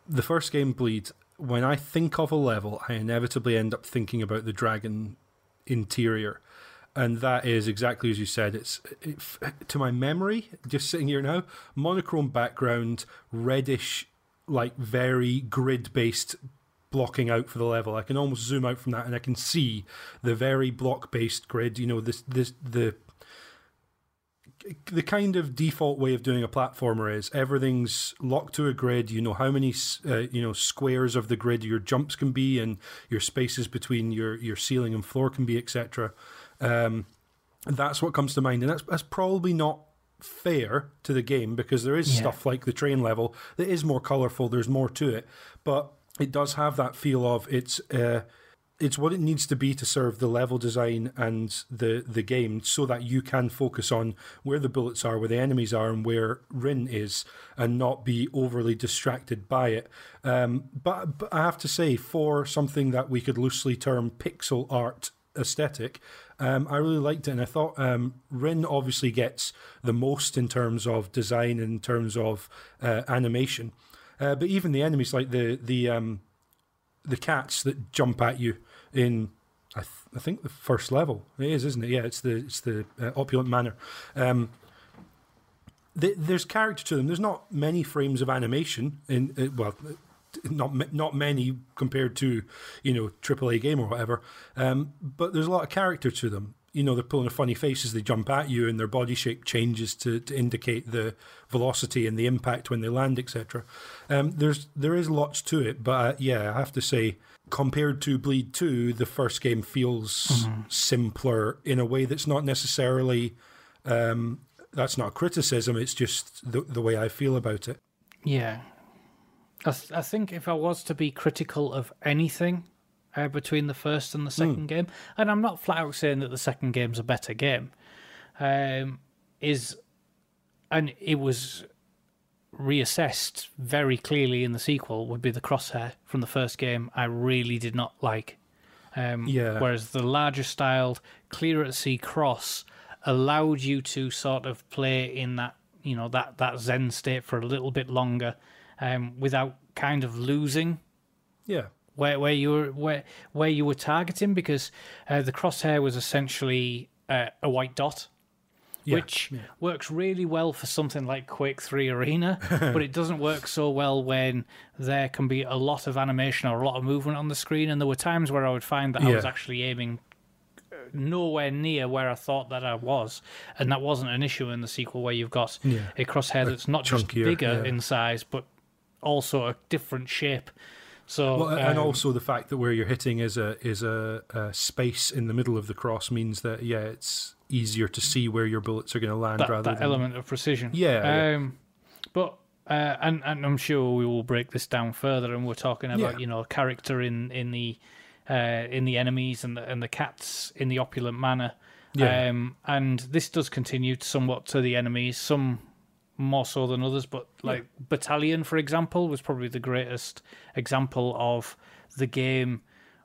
the first game Bleed, when I think of a level, I inevitably end up thinking about the dragon interior. And that is exactly as you said. It's it, to my memory, just sitting here now, monochrome background, reddish, like very grid based blocking out for the level. I can almost zoom out from that and I can see the very block based grid. You know, this this the the kind of default way of doing a platformer is everything's locked to a grid. You know how many uh, you know squares of the grid your jumps can be, and your spaces between your your ceiling and floor can be, etc. Um, that's what comes to mind, and that's that's probably not fair to the game because there is Yeah. stuff like the train level that is more colorful. There's more to it, but it does have that feel of it's. Uh, it's what it needs to be to serve the level design and the the game so that you can focus on where the bullets are where the enemies are and where Wryn is and not be overly distracted by it. Um, but, but i have to say for something that we could loosely term pixel art aesthetic um, i really liked it and i thought um, Wryn obviously gets the most in terms of design in terms of uh, animation. Uh, but even the enemies like the the um, the cats that jump at you in I, th- I think the first level. It is isn't it? Yeah it's the it's the uh, opulent manor. Um th- there's character to them. There's not many frames of animation in uh, well not not many compared to you know AAA game or whatever. Um but there's a lot of character to them. You know they're pulling a funny face as they jump at you and their body shape changes to, to indicate the velocity and the impact when they land etc um, there's there is lots to it but uh, yeah i have to say compared to bleed 2 the first game feels simpler in a way that's not necessarily um, that's not a criticism it's just the, the way i feel about it. Yeah. I, th- I think if I was to be critical of anything uh, between the first and the second game, and I'm not flat out saying that the second game's a better game, um, is, and it was reassessed very clearly in the sequel, would be the crosshair from the first game. I really did not like. Um, Yeah. Whereas the larger styled, clear at sea cross allowed you to sort of play in that you know that that zen state for a little bit longer, um, without kind of losing yeah where where you were where where you were targeting because uh, the crosshair was essentially uh, a white dot. Yeah, Which works really well for something like Quake 3 Arena, but it doesn't work so well when there can be a lot of animation or a lot of movement on the screen. And there were times where I would find that I was actually aiming uh, nowhere near where I thought that I was, and that wasn't an issue in the sequel where you've got Yeah. a crosshair that's not just chunkier, bigger yeah. in size but also a different shape. So Well, and um, also the fact that where you're hitting is a is a, a space in the middle of the cross means that yeah, it's easier to see where your bullets are going to land that, rather that than element of precision. Yeah, yeah. Um, but uh, and and I'm sure we will break this down further, and we're talking about Yeah. you know character in in the uh, in the enemies and the and the cats in the opulent manor. Yeah. Um, and this does continue somewhat to the enemies, some more so than others, but like Battalion, for example, was probably the greatest example of the game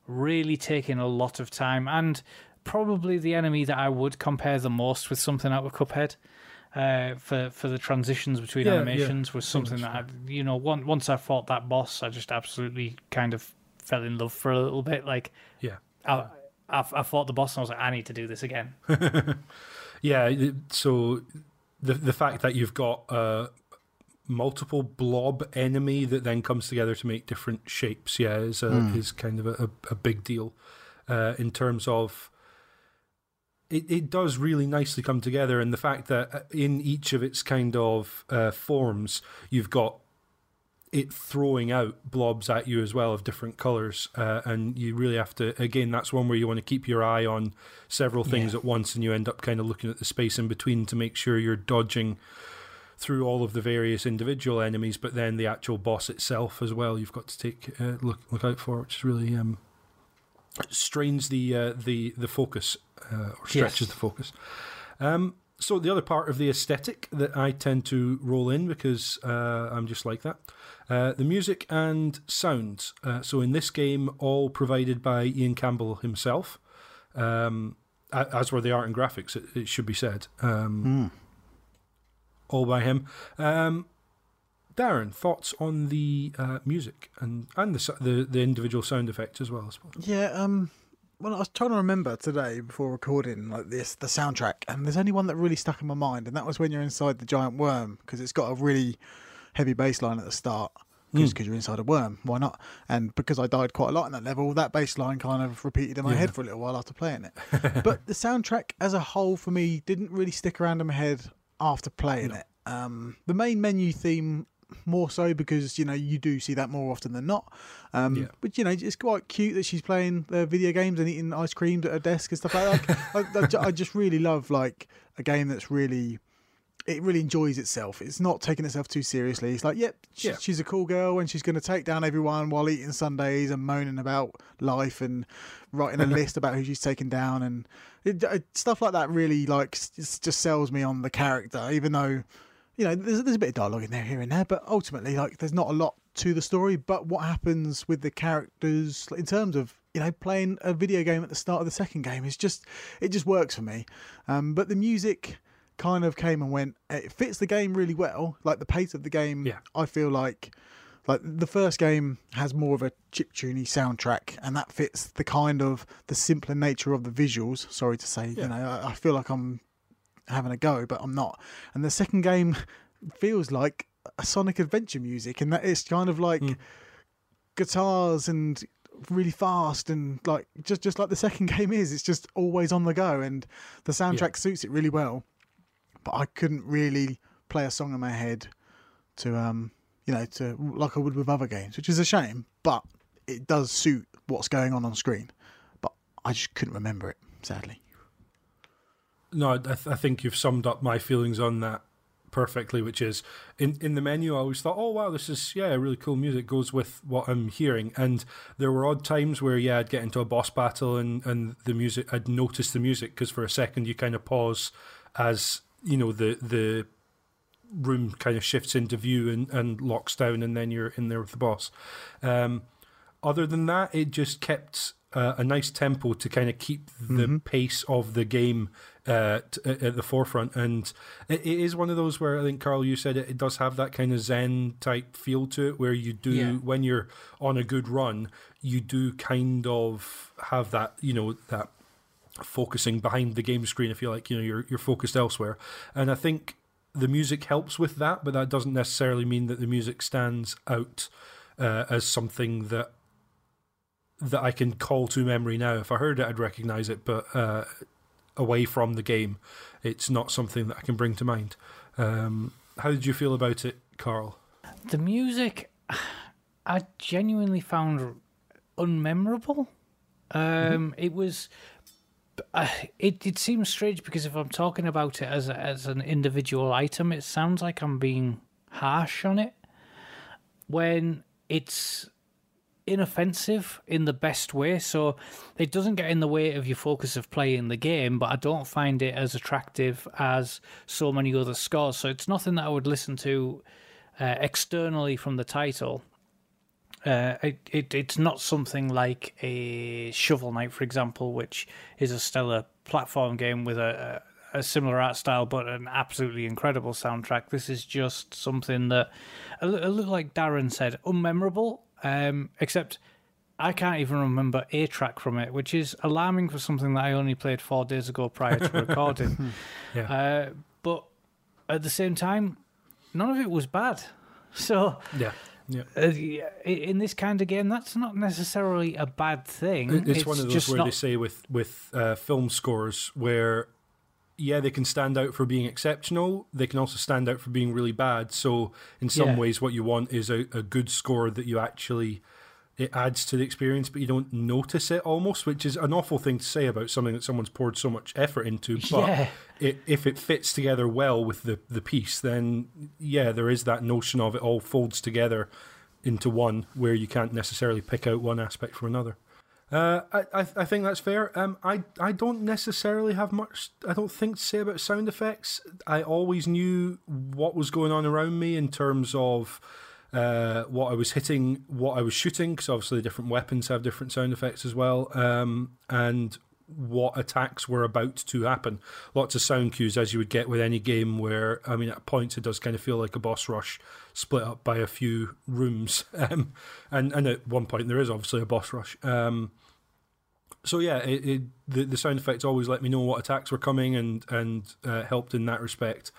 really taking a lot of time and probably the enemy that I would compare the most with something out of Cuphead. Uh, for for the transitions between Yeah, yeah. animations was something that I, you know once once I fought that boss I just absolutely kind of fell in love for a little bit like Yeah. I, I, I fought the boss and I was like, I need to do this again. Yeah, so the the fact that you've got a multiple blob enemy that then comes together to make different shapes, yeah, is a, is kind of a, a big deal uh, in terms of. It, it does really nicely come together, and the fact that uh, in each of its kind of uh, forms, you've got it throwing out blobs at you as well of different colors, uh, and you really have to. Again, that's one where you want to keep your eye on several things Yeah. at once, and you end up kind of looking at the space in between to make sure you're dodging through all of the various individual enemies, but then the actual boss itself as well. You've got to take uh, look look out for, which is really um, strains the uh, the the focus uh, or stretches Yes. the focus. Um, so the other part of the aesthetic that I tend to roll in because uh, I'm just like that. Uh, the music and sounds. Uh, so in this game, all provided by Ian Campbell himself, um, as were the art and graphics. It, it should be said, um, all by him. Um, Darren, thoughts on the uh, music and and the, the the individual sound effects as well? I suppose. Yeah, um well I was trying to remember today before recording like this the soundtrack and there's only one that really stuck in my mind and that was when you're inside the giant worm because it's got a really heavy bass line at the start Just because you're inside a worm why not and because I died quite a lot in that level that bass line kind of repeated in my Yeah. head for a little while after playing it but the soundtrack as a whole for me didn't really stick around in my head after playing it um the main menu theme more so because you know you do see that more often than not. Um, Yeah. But you know it's quite cute that she's playing uh, video games and eating ice creams at her desk and stuff like that. I, I, I just really love like a game that's really it really enjoys itself. It's not taking itself too seriously. It's like, yep, Yeah. she's a cool girl and she's going to take down everyone while eating sundaes and moaning about life and writing a list about who she's taken down and it, it, stuff like that. Really like just sells me on the character, even though you know there's, there's a bit of dialogue in there here and there, but ultimately like there's not a lot to the story. But what happens with the characters in terms of you know playing a video game at the start of the second game is just it just works for me. Um, but the music kind of came and went. It fits the game really well. Like the pace of the game, Yeah. I feel like like the first game has more of a chiptuney soundtrack, and that fits the kind of the simpler nature of the visuals. Sorry to say, Yeah. you know, I, I feel like I'm having a go, but I'm not. And the second game feels like a Sonic Adventure music, and that it's kind of like guitars and really fast and like just just like the second game is. It's just always on the go, and the soundtrack suits it really well. But I couldn't really play a song in my head to um you know to like I would with other games, which is a shame. But it does suit what's going on on screen. But I just couldn't remember it, sadly. No, I, th- I think you've summed up my feelings on that perfectly. Which is in in the menu, I always thought, oh wow, this is yeah, really cool music goes with what I'm hearing. And there were odd times where yeah, I'd get into a boss battle and and the music, I'd notice the music because for a second you kind of pause as you know the the room kind of shifts into view and, and locks down, and then you're in there with the boss. Um, other than that, it just kept uh, a nice tempo to kind of keep the pace of the game uh, t- at at the forefront. And it, it is one of those where I think, Karl, you said it, it does have that kind of Zen type feel to it, where you do, Yeah. when you're on a good run, you do kind of have that, you know, that focusing behind the game screen if you like you know you're you're focused elsewhere and i think the music helps with that but that doesn't necessarily mean that the music stands out uh, as something that that I can call to memory now if I heard it I'd recognize it but uh, away from the game it's not something that I can bring to mind um, how did you feel about it Karl The music, I genuinely found unmemorable. Um, It was. Uh, it it seems strange because if I'm talking about it as a, as an individual item, it sounds like I'm being harsh on it. When it's inoffensive in the best way. So it doesn't get in the way of your focus of playing the game, but I don't find it as attractive as so many other scores. So it's nothing that I would listen to uh, externally from the title. Uh, it, it it's not something like a Shovel Knight, for example, which is a stellar platform game with a, a, a similar art style but an absolutely incredible soundtrack. This is just something that a, a little like Darren said, unmemorable. Um, except I can't even remember a track from it, which is alarming for something that I only played four days ago prior to recording. Yeah. uh, but at the same time, none of it was bad. So Yeah. Yeah. uh, in this kind of game, that's not necessarily a bad thing. It- It's, one of those where not, they say with with uh, film scores where yeah they can stand out for being exceptional they can also stand out for being really bad so in some Yeah. ways what you want is a, a good score that you actually it adds to the experience but you don't notice it almost which is an awful thing to say about something that someone's poured so much effort into but Yeah. it, if it fits together well with the, the piece then yeah there is that notion of it all folds together into one where you can't necessarily pick out one aspect from another uh, I, I I think that's fair. Um, I I don't necessarily have much. I don't think to say about sound effects. I always knew what was going on around me in terms of uh, what I was hitting, what I was shooting, because obviously different weapons have different sound effects as well, um, and what attacks were about to happen. Lots of sound cues, as you would get with any game. Where I mean, at points it does kind of feel like a boss rush, split up by a few rooms, um, and and at one point there is obviously a boss rush. Um, so yeah, it, it, the the sound effects always let me know what attacks were coming and and uh, helped in that respect.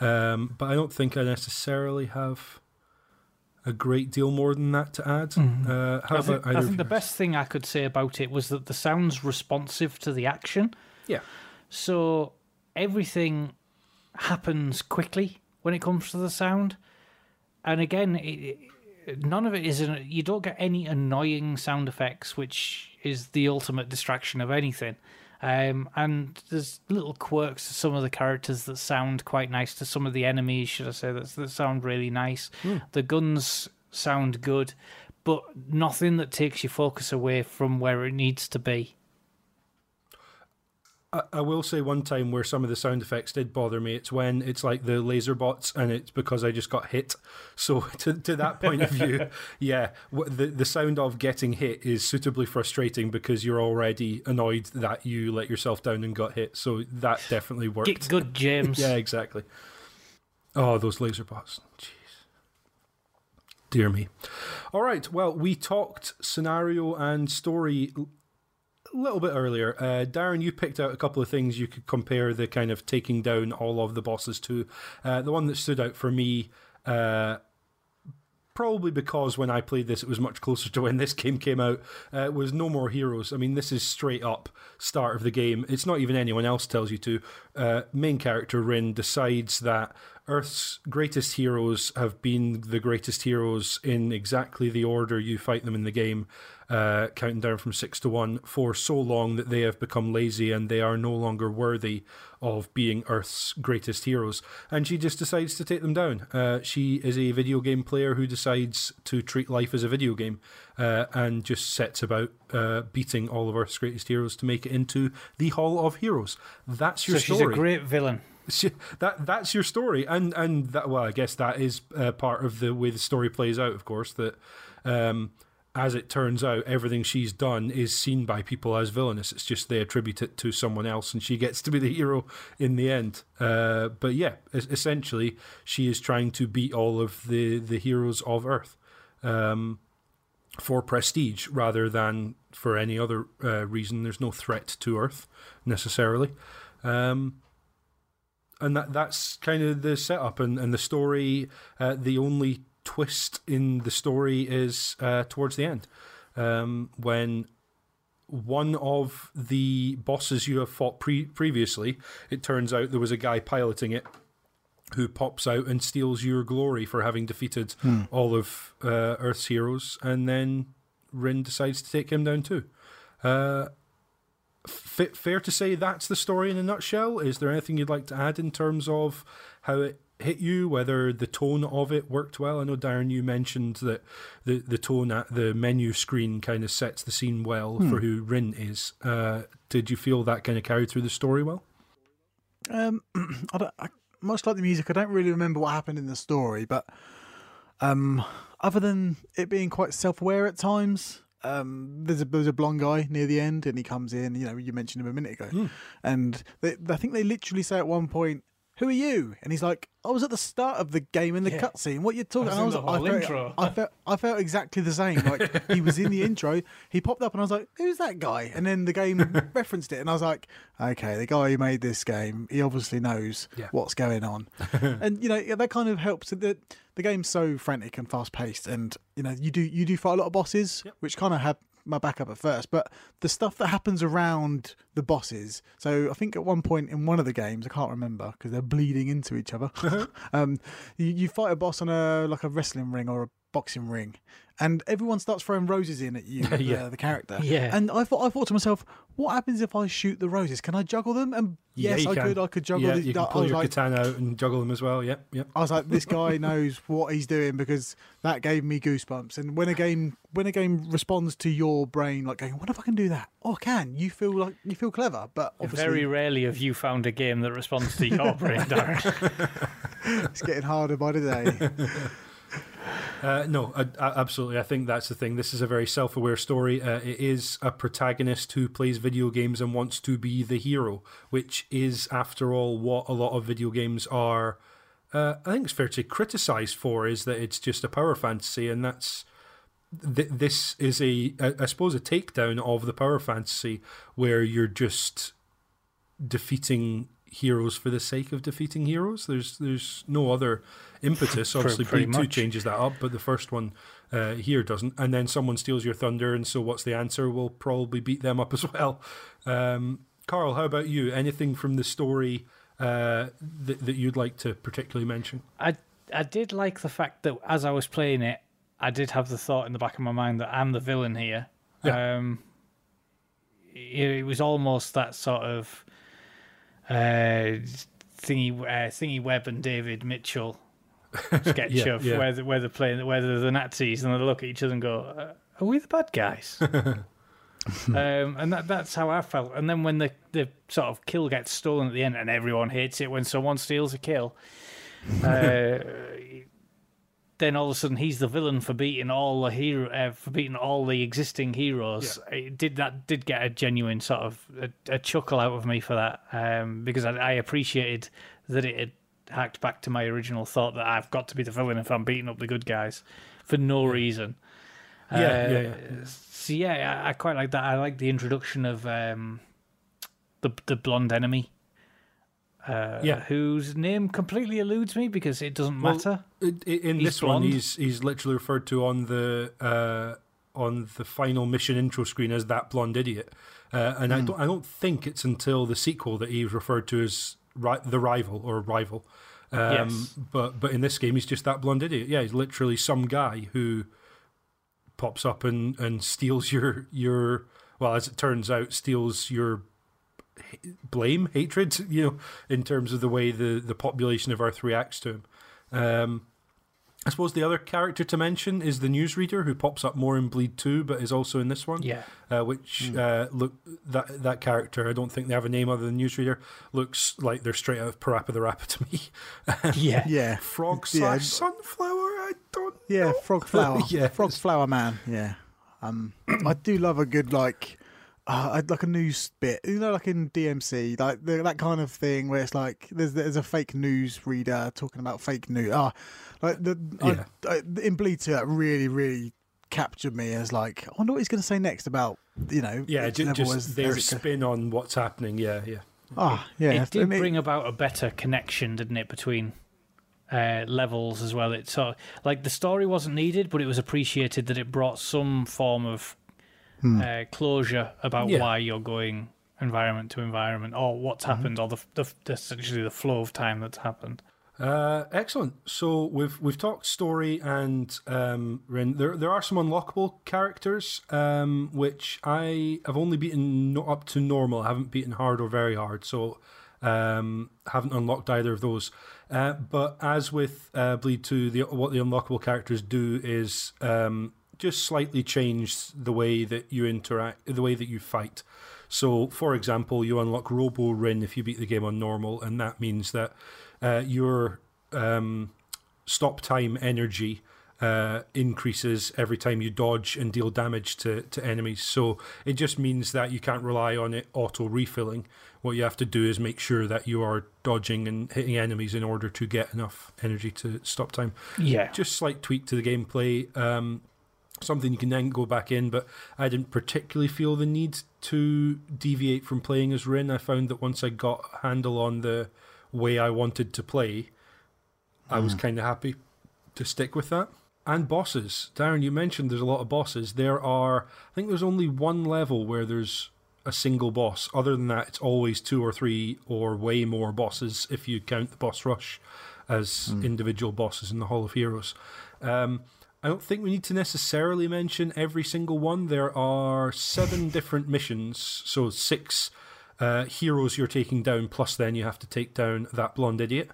Um, but I don't think I necessarily have a great deal more than that to add. Uh, how I think, about I think the best thing I could say about it was that the sound's responsive to the action. Yeah, So everything happens quickly when it comes to the sound. And again, it, it, none of it is, an, you don't get any annoying sound effects, which is the ultimate distraction of anything. Um, and there's little quirks to some of the characters that sound quite nice, to some of the enemies, should I say, that, that sound really nice. The guns sound good, but nothing that takes your focus away from where it needs to be. I, I will say one time where some of the sound effects did bother me. It's when it's like the laser bots, and it's because I just got hit. So to to that point of view, yeah, the the sound of getting hit is suitably frustrating because you're already annoyed that you let yourself down and got hit. So that definitely worked. Get good, James. Yeah, exactly. Oh, those laser bots. Jeez. Dear me. All right. Well, we talked scenario and story little bit earlier. Uh, Darren, you picked out a couple of things you could compare the kind of taking down all of the bosses to. Uh, the one that stood out for me. Uh, probably because when I played this, it was much closer to when this game came out. Uh, was No More Heroes. I mean, this is straight up start of the game. It's not even anyone else tells you to. Uh, main character Wryn decides that Earth's greatest heroes have been the greatest heroes in exactly the order you fight them in the game, uh, counting down from six to one, for so long that they have become lazy and they are no longer worthy of being Earth's greatest heroes. And she just decides to take them down. Uh, she is a video game player who decides to treat life as a video game uh, and just sets about uh, beating all of Earth's greatest heroes to make it into the Hall of Heroes. That's your So she's story. a great villain. That that's your story, and and that well, I guess that is uh, part of the way the story plays out. Of course, that um, as it turns out, everything she's done is seen by people as villainous. It's just they attribute it to someone else, and she gets to be the hero in the end. Uh, but yeah, es- essentially, she is trying to beat all of the the heroes of Earth. Um, for prestige rather than for any other uh, reason. There's no threat to Earth necessarily. Um, and that that's kind of the setup and, and the story. Uh, the only twist in the story is uh, towards the end um, when one of the bosses you have fought pre- previously, it turns out there was a guy piloting it who pops out and steals your glory for having defeated all of uh, Earth's heroes, and then Wryn decides to take him down too. Uh, fair to say that's the story in a nutshell. Is there anything you'd like to add in terms of how it hit you, whether the tone of it worked well. I know Darren, you mentioned that the the tone at the menu screen kind of sets the scene well for who Wryn is. Uh, did you feel that kind of carried through the story well? Um, I don't, I, much like the music, I don't really remember what happened in the story, but um, other than it being quite self-aware at times, um, there's a there's a blonde guy near the end, and he comes in. You know, you mentioned him a minute ago, and they, I think they literally say at one point, "Who are you?" And he's like, "I was at the start of the game in the Yeah. cutscene. What you're talking?" I was the whole I felt, intro. I felt I felt exactly the same. Like he was in the intro, he popped up, and I was like, "Who's that guy?" And then the game referenced it, and I was like, "Okay, the guy who made this game, he obviously knows Yeah. what's going on." and you know yeah, that kind of helps. The the game's so frantic and fast paced, and you know you do you do fight a lot of bosses, which kind of had my backup at first. But the stuff that happens around the bosses. So I think at one point in one of the games, I can't remember because they're bleeding into each other. um, you, you fight a boss on a like a wrestling ring or a boxing ring, and everyone starts throwing roses in at you, Yeah. the, the character. Yeah. And I thought I thought to myself, what happens if I shoot the roses? Can I juggle them? And yes, you I can. could. I could juggle. Yeah, the, you I can pull was your like, katana out and juggle them as well. Yep, yep. I was like, this guy knows what he's doing because that gave me goosebumps. And when a game when a game responds to your brain, like going, "What if I can do that?" Oh, I can. You feel like you feel clever, but obviously Very rarely have you found a game that responds to your brain, Darren. it's getting harder by the day. Uh, no, absolutely. I think that's the thing. This is a very self aware story. Uh, it is a protagonist who plays video games and wants to be the hero, which is, after all, what a lot of video games are. Uh, I think it's fair to criticise for is that it's just a power fantasy, and that's. Th- this is a, I suppose, a takedown of the power fantasy where you're just defeating heroes for the sake of defeating heroes. There's there's no other impetus. Obviously, pretty Bleed Two changes that up, but the first one uh, here doesn't. And then someone steals your thunder, and so what's the answer? We'll probably beat them up as well. Um, Karl, how about you? Anything from the story uh, that that you'd like to particularly mention? I I did like the fact that as I was playing it, I did have the thought in the back of my mind that I'm the villain here. Yeah. Um, it, it was almost that sort of uh, thingy uh, thingy Webb and David Mitchell sketch Yeah, of yeah. where the, where they're playing where they're the Nazis and they look at each other and go, uh, "Are we the bad guys?" um, and that that's how I felt. And then when the the sort of kill gets stolen at the end, and everyone hates it when someone steals a kill. Uh, then all of a sudden he's the villain for beating all the hero uh, for beating all the existing heroes. It did that did get a genuine sort of a, a chuckle out of me for that um, because I, I appreciated that it had hacked back to my original thought that I've got to be the villain if I'm beating up the good guys for no reason. Yeah, Uh, yeah, yeah. So yeah, I, I quite like that. I like the introduction of um, the the blonde enemy. Uh, Yeah. whose name completely eludes me because it doesn't Well, matter. In He's this one, he's he's literally referred to on the uh, on the final mission intro screen as that blonde idiot, uh, and I don't I don't think it's until the sequel that he's referred to as ri- the rival or a rival. Um, Yes. But but in this game, he's just that blonde idiot. Yeah, he's literally some guy who pops up and, and steals your your well, as it turns out, steals your blame, hatred. You know, in terms of the way the the population of Earth reacts to him. Um, I suppose the other character to mention is the newsreader who pops up more in Bleed Two, but is also in this one. Yeah. Uh, which uh, look that that character, I don't think they have a name other than newsreader. Looks like they're straight out of Parappa the Rapper to me. Yeah. Yeah, Frog Yeah. slash sunflower. I don't. yeah, frog flower, Yeah. frog flower man. Yeah, um, I do love a good like. Uh, like a news bit, you know, like in DMC, like the, that kind of thing where it's like there's there's a fake news reader talking about fake news. Ah, like the Yeah. I, I, in Bleed Two, that really really captured me as like I wonder what he's going to say next about you know Yeah, each ju- level just as- their as it go- spin on what's happening. Yeah, yeah. Ah, yeah, it did and it- bring about a better connection, didn't it, between uh, levels as well. It sort of, like the story wasn't needed, but it was appreciated that it brought some form of uh, closure about Yeah. why you're going environment to environment, or what's happened, or the, the, essentially the flow of time that's happened. Uh, excellent. So we've we've talked story and um, Wryn. There there are some unlockable characters um, which I have only beaten no, up to normal. I haven't beaten hard or very hard. So Um, haven't unlocked either of those. Uh, but as with uh, Bleed 2, the, what the unlockable characters do is um, just slightly change the way that you interact, the way that you fight. So, for example, you unlock Robo Wryn if you beat the game on normal, and that means that uh, your um, stop time energy uh, increases every time you dodge and deal damage to, to enemies. So it just means that you can't rely on it auto refilling. What you have to do is make sure that you are dodging and hitting enemies in order to get enough energy to stop time. Yeah. Just slight tweak to the gameplay. Um, something you can then go back in, but I didn't particularly feel the need to deviate from playing as Wryn. I found that once I got a handle on the way I wanted to play, I was kind of happy to stick with that. And bosses. Darren, you mentioned there's a lot of bosses. There are, I think there's only one level where there's a single boss. Other than that, it's always two or three or way more bosses if you count the boss rush as individual bosses in the Hall of Heroes. Um, I don't think we need to necessarily mention every single one. There are seven different missions, so six uh, heroes you're taking down, plus then you have to take down that blonde idiot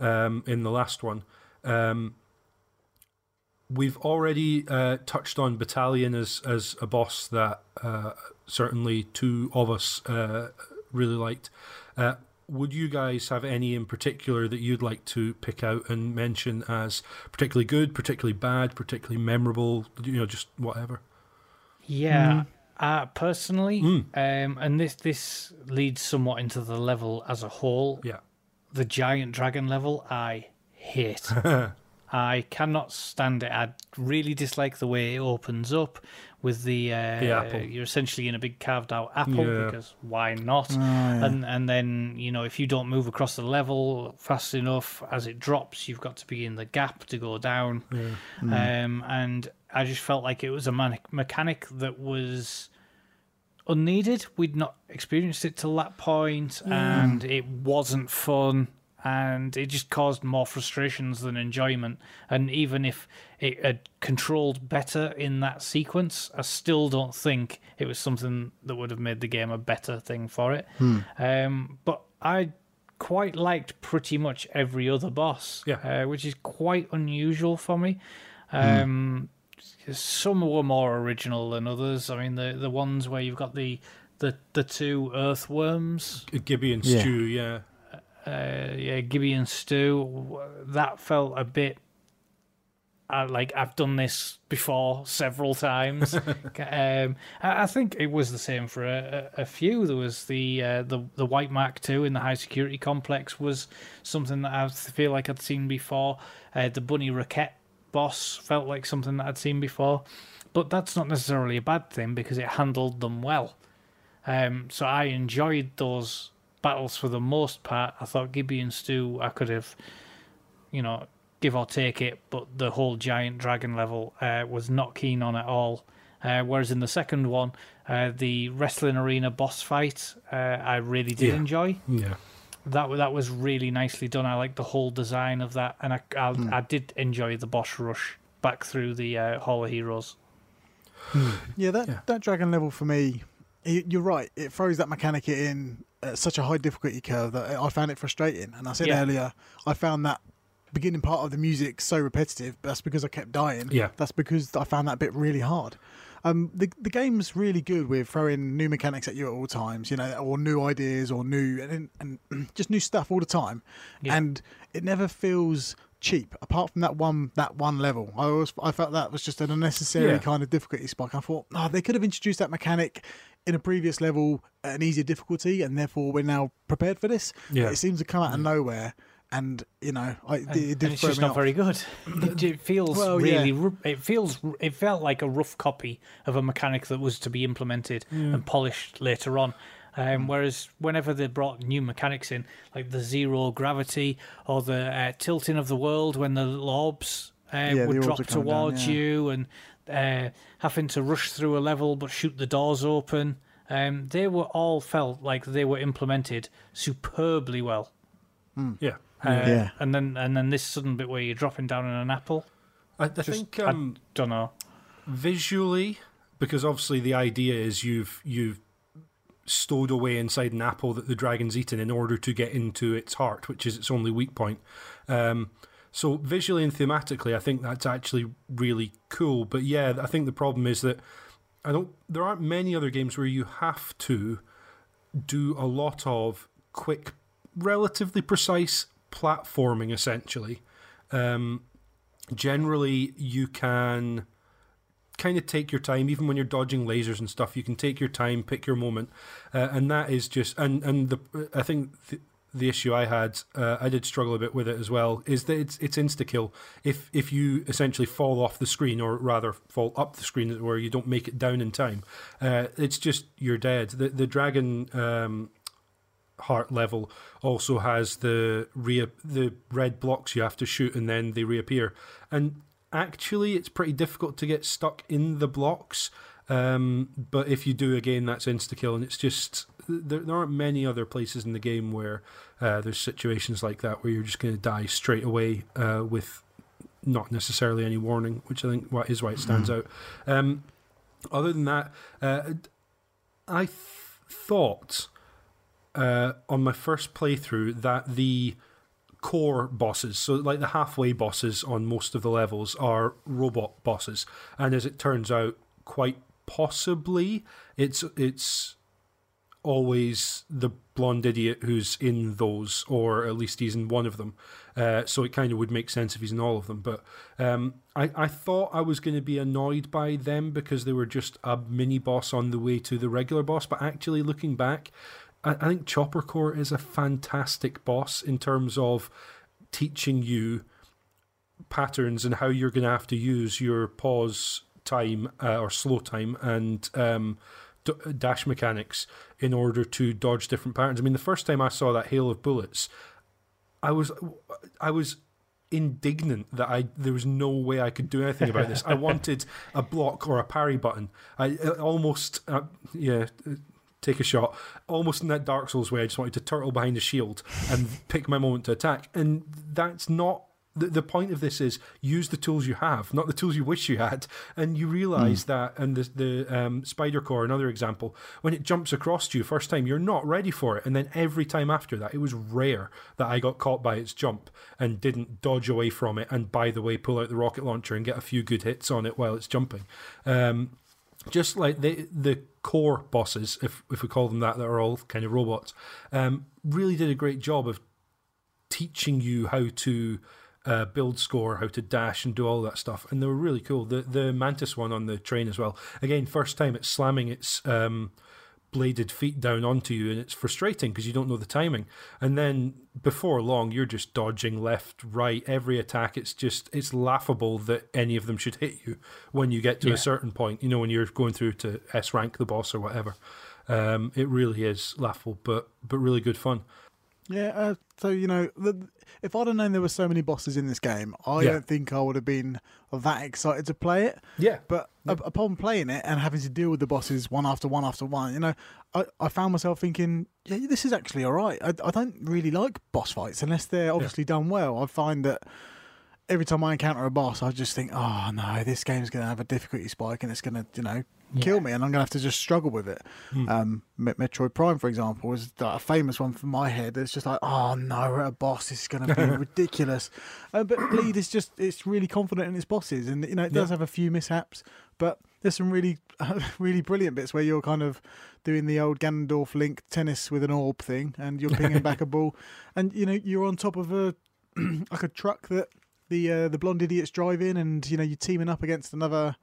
um, in the last one. Um, we've already uh, touched on Battalion as as a boss that uh, certainly two of us uh, really liked. Would you guys have any in particular that you'd like to pick out and mention as particularly good, particularly bad, particularly memorable? You know, just whatever. Yeah. Uh, personally, um, and this this leads somewhat into the level as a whole. Yeah. The giant dragon level, I hate. I cannot stand it. I really dislike the way it opens up with the, uh, The apple. You're essentially in a big carved out apple Yeah. because why not? Oh, yeah. And and then you know if you don't move across the level fast enough as it drops, you've got to be in the gap to go down. Um, and I just felt like it was a mechanic that was unneeded. We'd not experienced it till that point, and it wasn't fun. And it just caused more frustrations than enjoyment. And even if it had controlled better in that sequence, I still don't think it was something that would have made the game a better thing for it. Um, but I quite liked pretty much every other boss, Yeah. uh, which is quite unusual for me. Um, Some were more original than others. I mean, the the ones where you've got the the, the two earthworms, Gibby and Yeah. Stew, yeah. Uh, yeah, Gibby and Stew, that felt a bit. I, like I've done this before several times. um, I, I think it was the same for a, a, a few. There was the uh, the the White Mark Two in the high security complex was something that I feel like I'd seen before. Uh, the Bunny Raquette boss felt like something that I'd seen before, but that's not necessarily a bad thing because it handled them well. Um, so I enjoyed those battles for the most part. I thought Gibby and Stew, I could have, you know, give or take it, but the whole giant dragon level uh, was not keen on at all. Uh, whereas in the second one, uh, the wrestling arena boss fight, uh, I really did Yeah. enjoy. Yeah. That that was really nicely done. I liked the whole design of that, and I I, I did enjoy the boss rush back through the uh, Hall of Heroes. Yeah, that Yeah. that dragon level for me, y- you're right. It throws that mechanic in at such a high difficulty curve that I found it frustrating. And I said Yeah. earlier, I found that beginning part of the music so repetitive. But that's because I kept dying. Yeah. that's because I found that bit really hard. Um, the the game's really good with throwing new mechanics at you at all times, you know, or new ideas or new and, and just new stuff all the time, Yeah. and it never feels cheap. Apart from that one that one level, I always I felt that was just an unnecessary Yeah. kind of difficulty spike. I thought, oh, they could have introduced that mechanic in a previous level an easier difficulty, and therefore we're now prepared for this. Yeah. It seems to come out of nowhere, and you know, I, and, it, it did and it's throw just me not off. very good. It, it feels Well, really. yeah. It feels. It felt like a rough copy of a mechanic that was to be implemented and polished later on. Mm. Um, whereas whenever they brought new mechanics in, like the zero gravity or the uh, tilting of the world when the little orbs uh, Yeah, the would orbs drop would come down, towards yeah. you, and uh, having to rush through a level but shoot the doors open, um, they were all felt like they were implemented superbly well. Yeah. Uh, Yeah. And then and then this sudden bit where you're dropping down in an apple. I, I think um, I don't know. visually, because obviously the idea is you've you've stowed away inside an apple that the dragon's eaten in order to get into its heart, which is its only weak point. Um, so visually and thematically, I think that's actually really cool. But yeah, I think the problem is that I don't. There aren't many other games where you have to do a lot of quick, relatively precise platforming. Essentially, um, generally you can kind of take your time, even when you're dodging lasers and stuff. You can take your time, pick your moment, uh, and that is just and and the I think. The issue I had, uh, I did struggle a bit with it as well, is that it's it's insta kill. If if you essentially fall off the screen, or rather fall up the screen, where you don't make it down in time, uh, it's just you're dead. The the dragon um, heart level also has the re- the red blocks you have to shoot, and then they reappear. And actually, it's pretty difficult to get stuck in the blocks. Um, but if you do again, that's insta kill, and it's just there, there aren't many other places in the game where uh, there's situations like that where you're just going to die straight away uh, with not necessarily any warning, which I think is why it stands mm. out. Um, other than that, uh, I th- thought uh, on my first playthrough that the core bosses, so like the halfway bosses on most of the levels, are robot bosses, and as it turns out, quite possibly it's it's always the blonde idiot who's in those, or at least he's in one of them. Uh, so it kind of would make sense if he's in all of them. But um, I, I thought I was going to be annoyed by them because they were just a mini boss on the way to the regular boss. But actually, looking back, I, I think Chopper Core is a fantastic boss in terms of teaching you patterns and how you're going to have to use your pause time uh, or slow time and um, dash mechanics in order to dodge different patterns. I mean, the first time I saw that hail of bullets, I was I was indignant that I there was no way I could do anything about this. I wanted a block or a parry button. I almost uh, yeah. Take a shot, almost in that Dark Souls way. I just wanted to turtle behind the shield and pick my moment to attack, and that's not the, the point of this is use the tools you have, not the tools you wish you had. And you realize mm. that, and the, the um, Spider Core, another example, when it jumps across to you first time, you're not ready for it. And then every time after that, it was rare that I got caught by its jump and didn't dodge away from it. And by the way, pull out the rocket launcher and get a few good hits on it while it's jumping. Um, just like the the core bosses, if if we call them that, that are all kind of robots, um, really did a great job of teaching you how to uh, build score, how to dash and do all that stuff, and they were really cool. The the mantis one on the train as well. Again, first time it's slamming its um, bladed feet down onto you, and it's frustrating because you don't know the timing. And then before long, you're just dodging left, right, every attack. It's just it's laughable that any of them should hit you when you get to yeah. a certain point. You know, when you're going through to S rank the boss or whatever. Um, it really is laughable, but but really good fun. Yeah, uh, so you know, the, if I'd have known there were so many bosses in this game, I yeah. don't think I would have been that excited to play it. Yeah, but yeah. upon playing it and having to deal with the bosses one after one after one, you know, I, I found myself thinking, yeah, this is actually all right. I, I don't really like boss fights unless they're obviously yeah. done well. I find that every time I encounter a boss, I just think, oh no, this game's going to have a difficulty spike and it's going to, you know, yeah. kill me, and I'm going to have to just struggle with it. Mm. Um, Metroid Prime, for example, is a famous one for my head. It's just like, oh no, we're a boss. Is going to be ridiculous. Uh, but Bleed is just, it's really confident in its bosses, and you know, it does yeah. have a few mishaps, but there's some really, uh, really brilliant bits where you're kind of doing the old Ganondorf Link tennis with an orb thing, and you're pinging back a ball, and you know, you're on top of a like a truck that the uh, the blonde idiot's driving, and you know you're teaming up against another.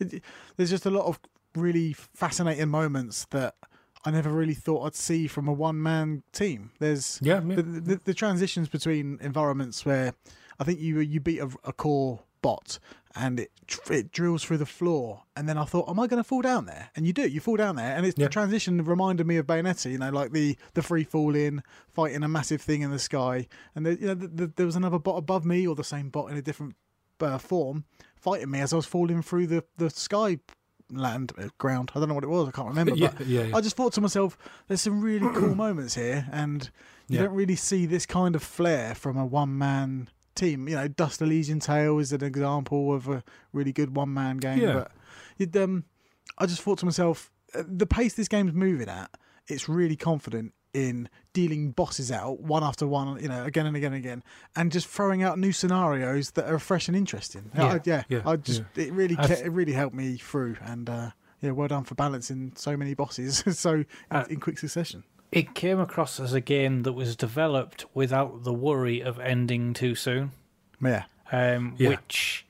It, there's just a lot of really fascinating moments that I never really thought I'd see from a one man team. There's yeah, yeah. The, the, the, transitions between environments where I think you you beat a, a, core bot and it it drills through the floor, and then I thought, am I going to fall down there? And you do, you fall down there, and it's yeah. the transition reminded me of Bayonetta. You know, like the the free fall in, fighting a massive thing in the sky, and the, you know the, there was another bot above me, or the same bot in a different uh, form, fighting me as I was falling through the the sky land uh, ground. I don't know what it was. I can't remember. yeah, but yeah, yeah. I just thought to myself, there's some really cool moments here, and you don't really see this kind of flair from a one man team. You know, Dust Elysian Tail is an example of a really good one man game. Yeah. But you'd, um, I just thought to myself, uh, the pace this game's moving at it's really confident in dealing bosses out one after one, you know, again and again and again, and just throwing out new scenarios that are fresh and interesting. Yeah. I, yeah, Yeah, I just it really I've- it really helped me through, and uh, yeah, well done for balancing so many bosses so Uh, in quick succession. It came across as a game that was developed without the worry of ending too soon. Yeah, um, Yeah. which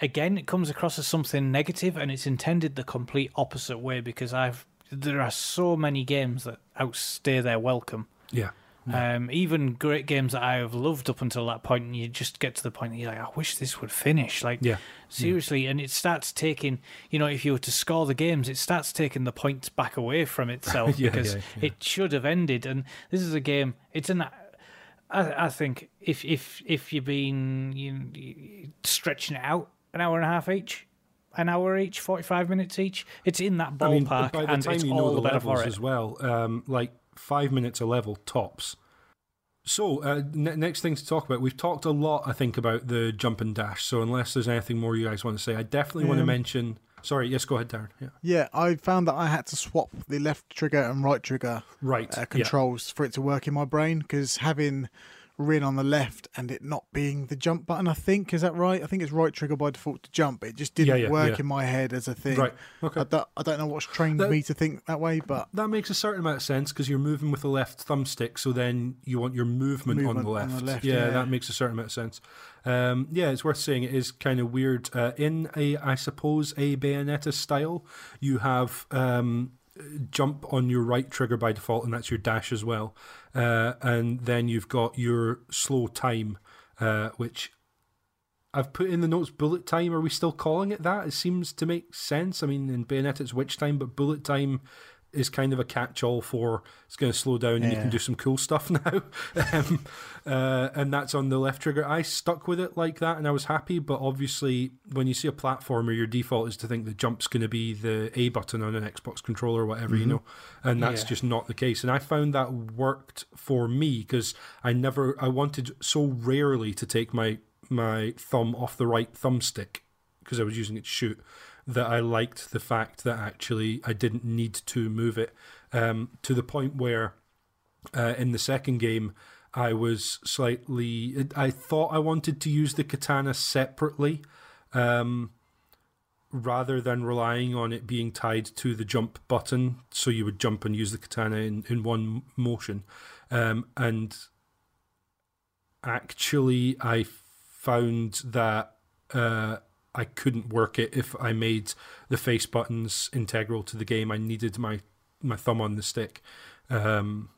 again it comes across as something negative and it's intended the complete opposite way because I've there are so many games that outstay their welcome. Yeah. Um, even great games that I have loved up until that point, and you just get to the point that you're like, I wish this would finish. Like, Yeah. seriously, and it starts taking, you know, if you were to score the games, it starts taking the points back away from itself Yeah, because yeah, yeah. it should have ended. And this is a game. It's an. I, I think if if if you've been you, you- stretching it out an hour and a half each, an hour each, forty five minutes each, it's in that I mean, ballpark, by the and time it's you all know the the better levels for it. as well, um, like five minutes a level tops. So, uh, ne- next thing to talk about, we've talked a lot, I think, about the jump and dash. So, unless there's anything more you guys want to say, I definitely want to mention. Sorry, yes, go ahead, Darren. Yeah, yeah. I found that I had to swap the left trigger and right trigger right. uh, yeah. controls for it to work in my brain because having Wryn on the left and it not being the jump button, I think is that right? I think it's right trigger by default to jump. It just didn't Yeah, yeah, work yeah. in my head as a thing. Right. Okay. I don't, I don't know what's trained That- me to think that way, but That makes a certain amount of sense because you're moving with the left thumbstick, so then you want your movement, on, Movement the on the left. yeah. that makes a certain amount of sense. Um, yeah, it's worth saying it is kind of weird. Uh, in a, I suppose, a Bayonetta style, you have um, jump on your right trigger by default, and that's your dash as well. Uh, and then you've got your slow time, uh, which I've put in the notes bullet time. Are we still calling it that? It seems to make sense. I mean, in Bayonetta it's witch time, but bullet time is kind of a catch-all for it's going to slow down and you can do some cool stuff now. um, uh, and that's on the left trigger. I stuck with it like that, and I was happy. But obviously, when you see a platformer, your default is to think the jump's going to be the A button on an Xbox controller or whatever, you know. And that's Yeah. just not the case. And I found that worked for me because I never, I wanted so rarely to take my my thumb off the right thumbstick because I was using it to shoot that I liked the fact that actually I didn't need to move it. Um, to the point where uh, in the second game I was slightly I thought I wanted to use the katana separately um, rather than relying on it being tied to the jump button. So you would jump and use the katana in, in one motion. Um, and actually I found that uh, I couldn't work it if I made the face buttons integral to the game. I needed my my thumb on the stick, um,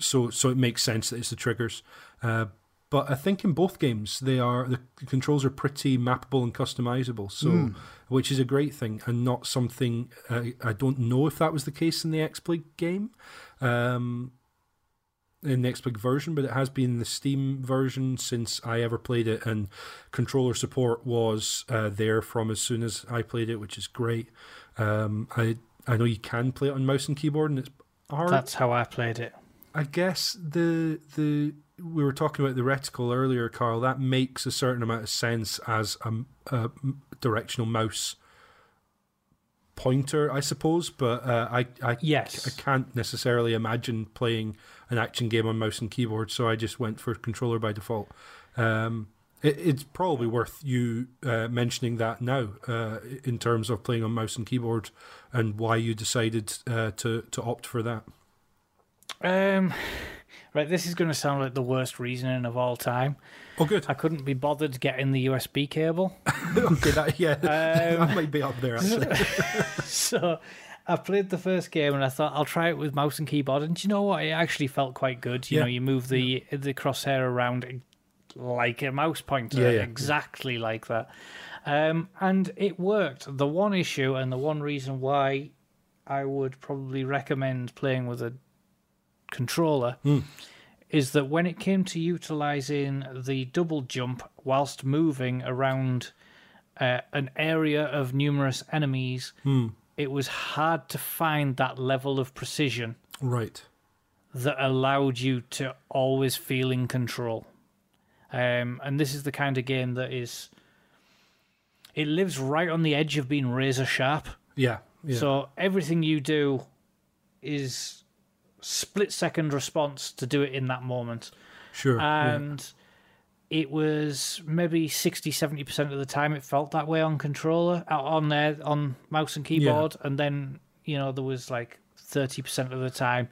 so so it makes sense that it's the triggers. Uh, but I think in both games they are the controls are pretty mappable and customizable, so which is a great thing and not something uh, I don't know if that was the case in the X XBLIG game. Um, in the Xbox version, but it has been the Steam version since I ever played it, and controller support was uh, there from as soon as I played it, which is great. Um, I I know you can play it on mouse and keyboard, and it's hard. That's how I played it. I guess the the we were talking about the reticle earlier, Karl. That makes a certain amount of sense as a, a directional mouse pointer, I suppose. But uh, I I Yes. I can't necessarily imagine playing an action game on mouse and keyboard, so I just went for controller by default. Um, it, it's probably worth you uh, mentioning that now uh, in terms of playing on mouse and keyboard and why you decided uh, to to opt for that. Um, right, this is going to sound like the worst reasoning of all time. Oh, good. I couldn't be bothered getting the USB cable. okay, that, yeah, Um, that might be up there actually. so I played the first game and I thought I'll try it with mouse and keyboard. And do you know what? It actually felt quite good. You Yeah. know, you move the the crosshair around like a mouse pointer, Yeah, yeah. exactly like that. Um, and it worked. The one issue and the one reason why I would probably recommend playing with a controller Hmm. Is that when it came to utilizing the double jump whilst moving around uh, an area of numerous enemies, Hmm. it was hard to find that level of precision Right. that allowed you to always feel in control. Um, and this is the kind of game that is. It lives right on the edge of being razor sharp. Yeah. Yeah. So everything you do is split second response to do it in that moment. Sure. yeah. And it was maybe 60 70% of the time it felt that way on controller uh, on there on mouse and keyboard and then you know there was like 30% of the time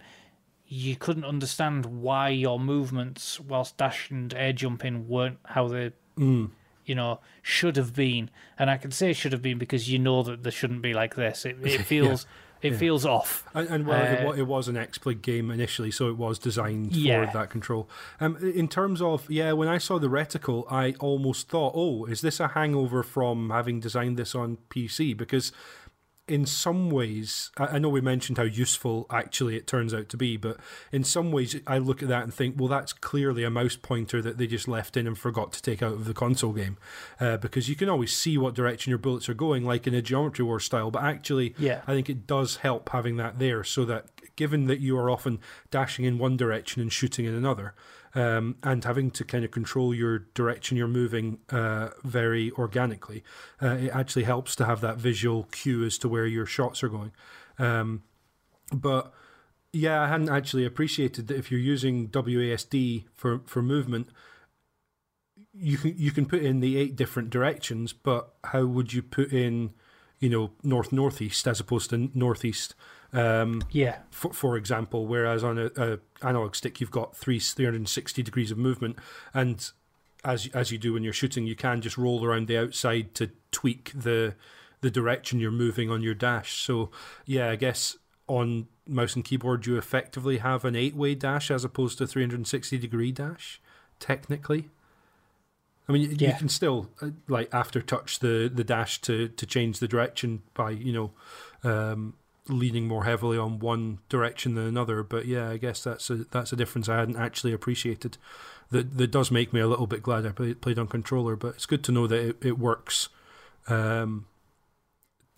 you couldn't understand why your movements whilst dashing and air jumping weren't how they Mm. you know should have been and i can say should have been because you know that they shouldn't be like this it, it feels it feels off And, and well, it, Uh, it was an XBLIG game initially, so it was designed Yeah. for that control. Um, in terms of yeah, when I saw the reticle, I almost thought, oh, is this a hangover from having designed this on PC? Because in some ways, I know we mentioned how useful actually it turns out to be, but in some ways, I look at that and think, well, that's clearly a mouse pointer that they just left in and forgot to take out of the console game, uh, because you can always see what direction your bullets are going, like in a Geometry War style. But actually, Yeah. I think it does help having that there, so that given that you are often dashing in one direction and shooting in another, um, and having to kind of control your direction you're moving uh, very organically, uh, it actually helps to have that visual cue as to where your shots are going. Um, but yeah, I hadn't actually appreciated that if you're using WASD for, for movement, you can you can put in the eight different directions, but how would you put in, you know, north northeast as opposed to northeast? Um, yeah for, for example, whereas on a, a analog stick you've got three 360 degrees of movement, and as as you do when you're shooting, you can just roll around the outside to tweak the the direction you're moving on your dash. So yeah, I guess on mouse and keyboard you effectively have an eight way dash as opposed to 360 degree dash, technically. I mean, you, you can still uh, like after touch the the dash to to change the direction by you know um, leaning more heavily on one direction than another. But yeah, I guess that's a that's a difference I hadn't actually appreciated. That that does make me a little bit glad I played, played on controller. But it's good to know that it, it works um,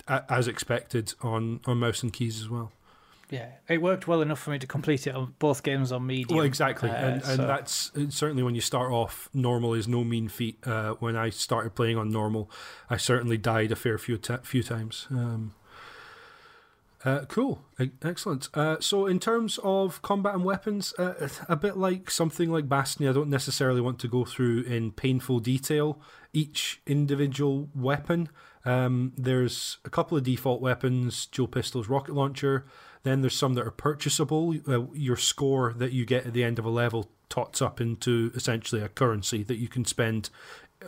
a, as expected on on mouse and keys as well. yeah it worked well enough for me to complete it on both games on medium Well, exactly, Uh, and and so- that's certainly when you start off. Normal is no mean feat. Uh, when I started playing on normal, I certainly died a fair few ta few times. Um, uh, cool, excellent. Uh, so, in terms of combat and weapons, uh, a bit like something like Bastion, I don't necessarily want to go through in painful detail each individual weapon. Um, there's a couple of default weapons: dual pistols, rocket launcher. Then there's some that are purchasable. Uh, your score that you get at the end of a level tots up into essentially a currency that you can spend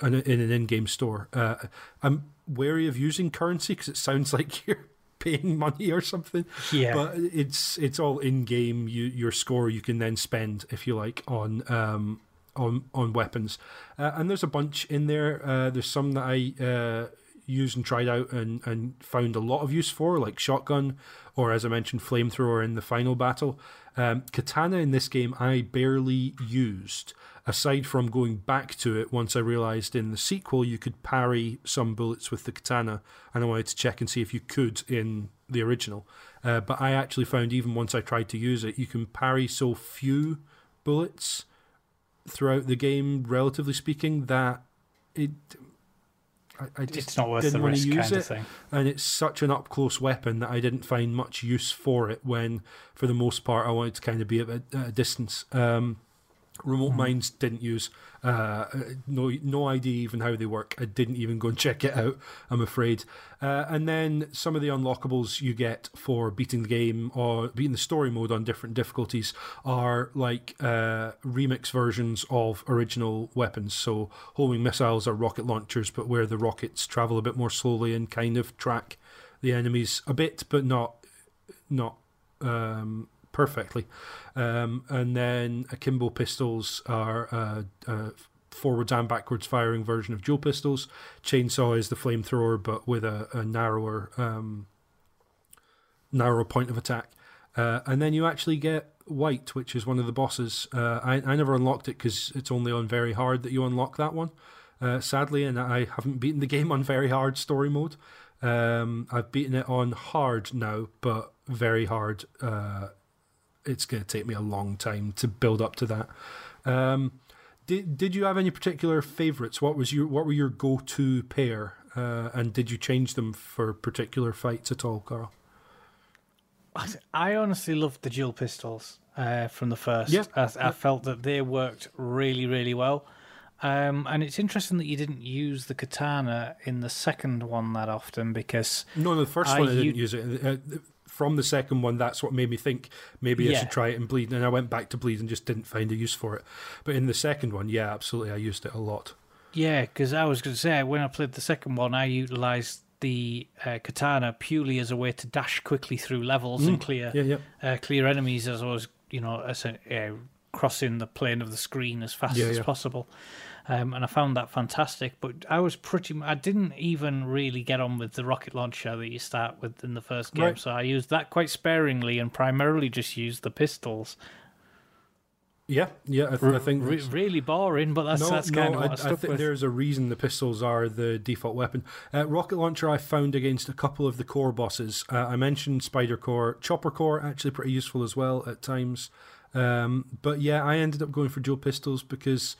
in an in-game store. Uh, I'm wary of using currency because it sounds like you're paying money or something. Yeah. But it's it's all in-game. You your score you can then spend if you like on um on on weapons. Uh, and there's a bunch in there. Uh, there's some that I uh, used and tried out and, and found a lot of use for, like shotgun, or as I mentioned, flamethrower in the final battle. Um, katana in this game I barely used, aside from going back to it once I realised in the sequel you could parry some bullets with the katana, and I wanted to check and see if you could in the original. Uh, but I actually found even once I tried to use it, you can parry so few bullets throughout the game, relatively speaking, that it. I, I just it's not worth didn't the want risk to use kind it of thing and it's such an up close weapon that I didn't find much use for it when, for the most part, I wanted to kind of be at a, at a distance. Um, remote mines didn't use uh, no no idea even how they work. I didn't even go and check it out. I'm afraid. Uh, and then some of the unlockables you get for beating the game or beating the story mode on different difficulties are like uh, remix versions of original weapons. So homing missiles are rocket launchers, but where the rockets travel a bit more slowly and kind of track the enemies a bit, but not not um, perfectly. Um, and then akimbo pistols are uh, uh, forwards and backwards firing version of dual pistols. Chainsaw is the flamethrower, but with a, a narrower um, narrower point of attack. Uh, and then you actually get white, which is one of the bosses. Uh, I, I never unlocked it because it's only on very hard that you unlock that one. Uh, sadly, and I haven't beaten the game on very hard story mode. Um, I've beaten it on hard now, but very hard. Uh, it's going to take me a long time to build up to that. Um, did Did you have any particular favorites? What was your What were your go to pair? Uh, and did you change them for particular fights at all, Karl? I honestly loved the dual pistols uh, from the first. Yeah. I, I felt that they worked really, really well. Um, and it's interesting that you didn't use the katana in the second one that often because No, no, the first I one I didn't u- use it. From the second one, that's what made me think maybe I should try it in Bleed. And I went back to Bleed and just didn't find a use for it. But in the second one, yeah, absolutely, I used it a lot. Yeah, because I was going to say when I played the second one, I utilized the uh, katana purely as a way to dash quickly through levels and clear Yeah, yeah. uh, clear enemies as I was, you know, as a, uh, crossing the plane of the screen as fast Yeah, as yeah. possible. Um, and I found that fantastic. But I was pretty, I didn't even really get on with the rocket launcher that you start with in the first game, Right. so I used that quite sparingly and primarily just used the pistols. Yeah, yeah, I, th- I think Re- really boring, but that's that's kind of what I, I, stuck think there's a reason the pistols are the default weapon. Uh, rocket launcher I found against a couple of the core bosses. Uh, I mentioned Spider Core, Chopper Core, actually pretty useful as well at times. Um, but yeah, I ended up going for dual pistols because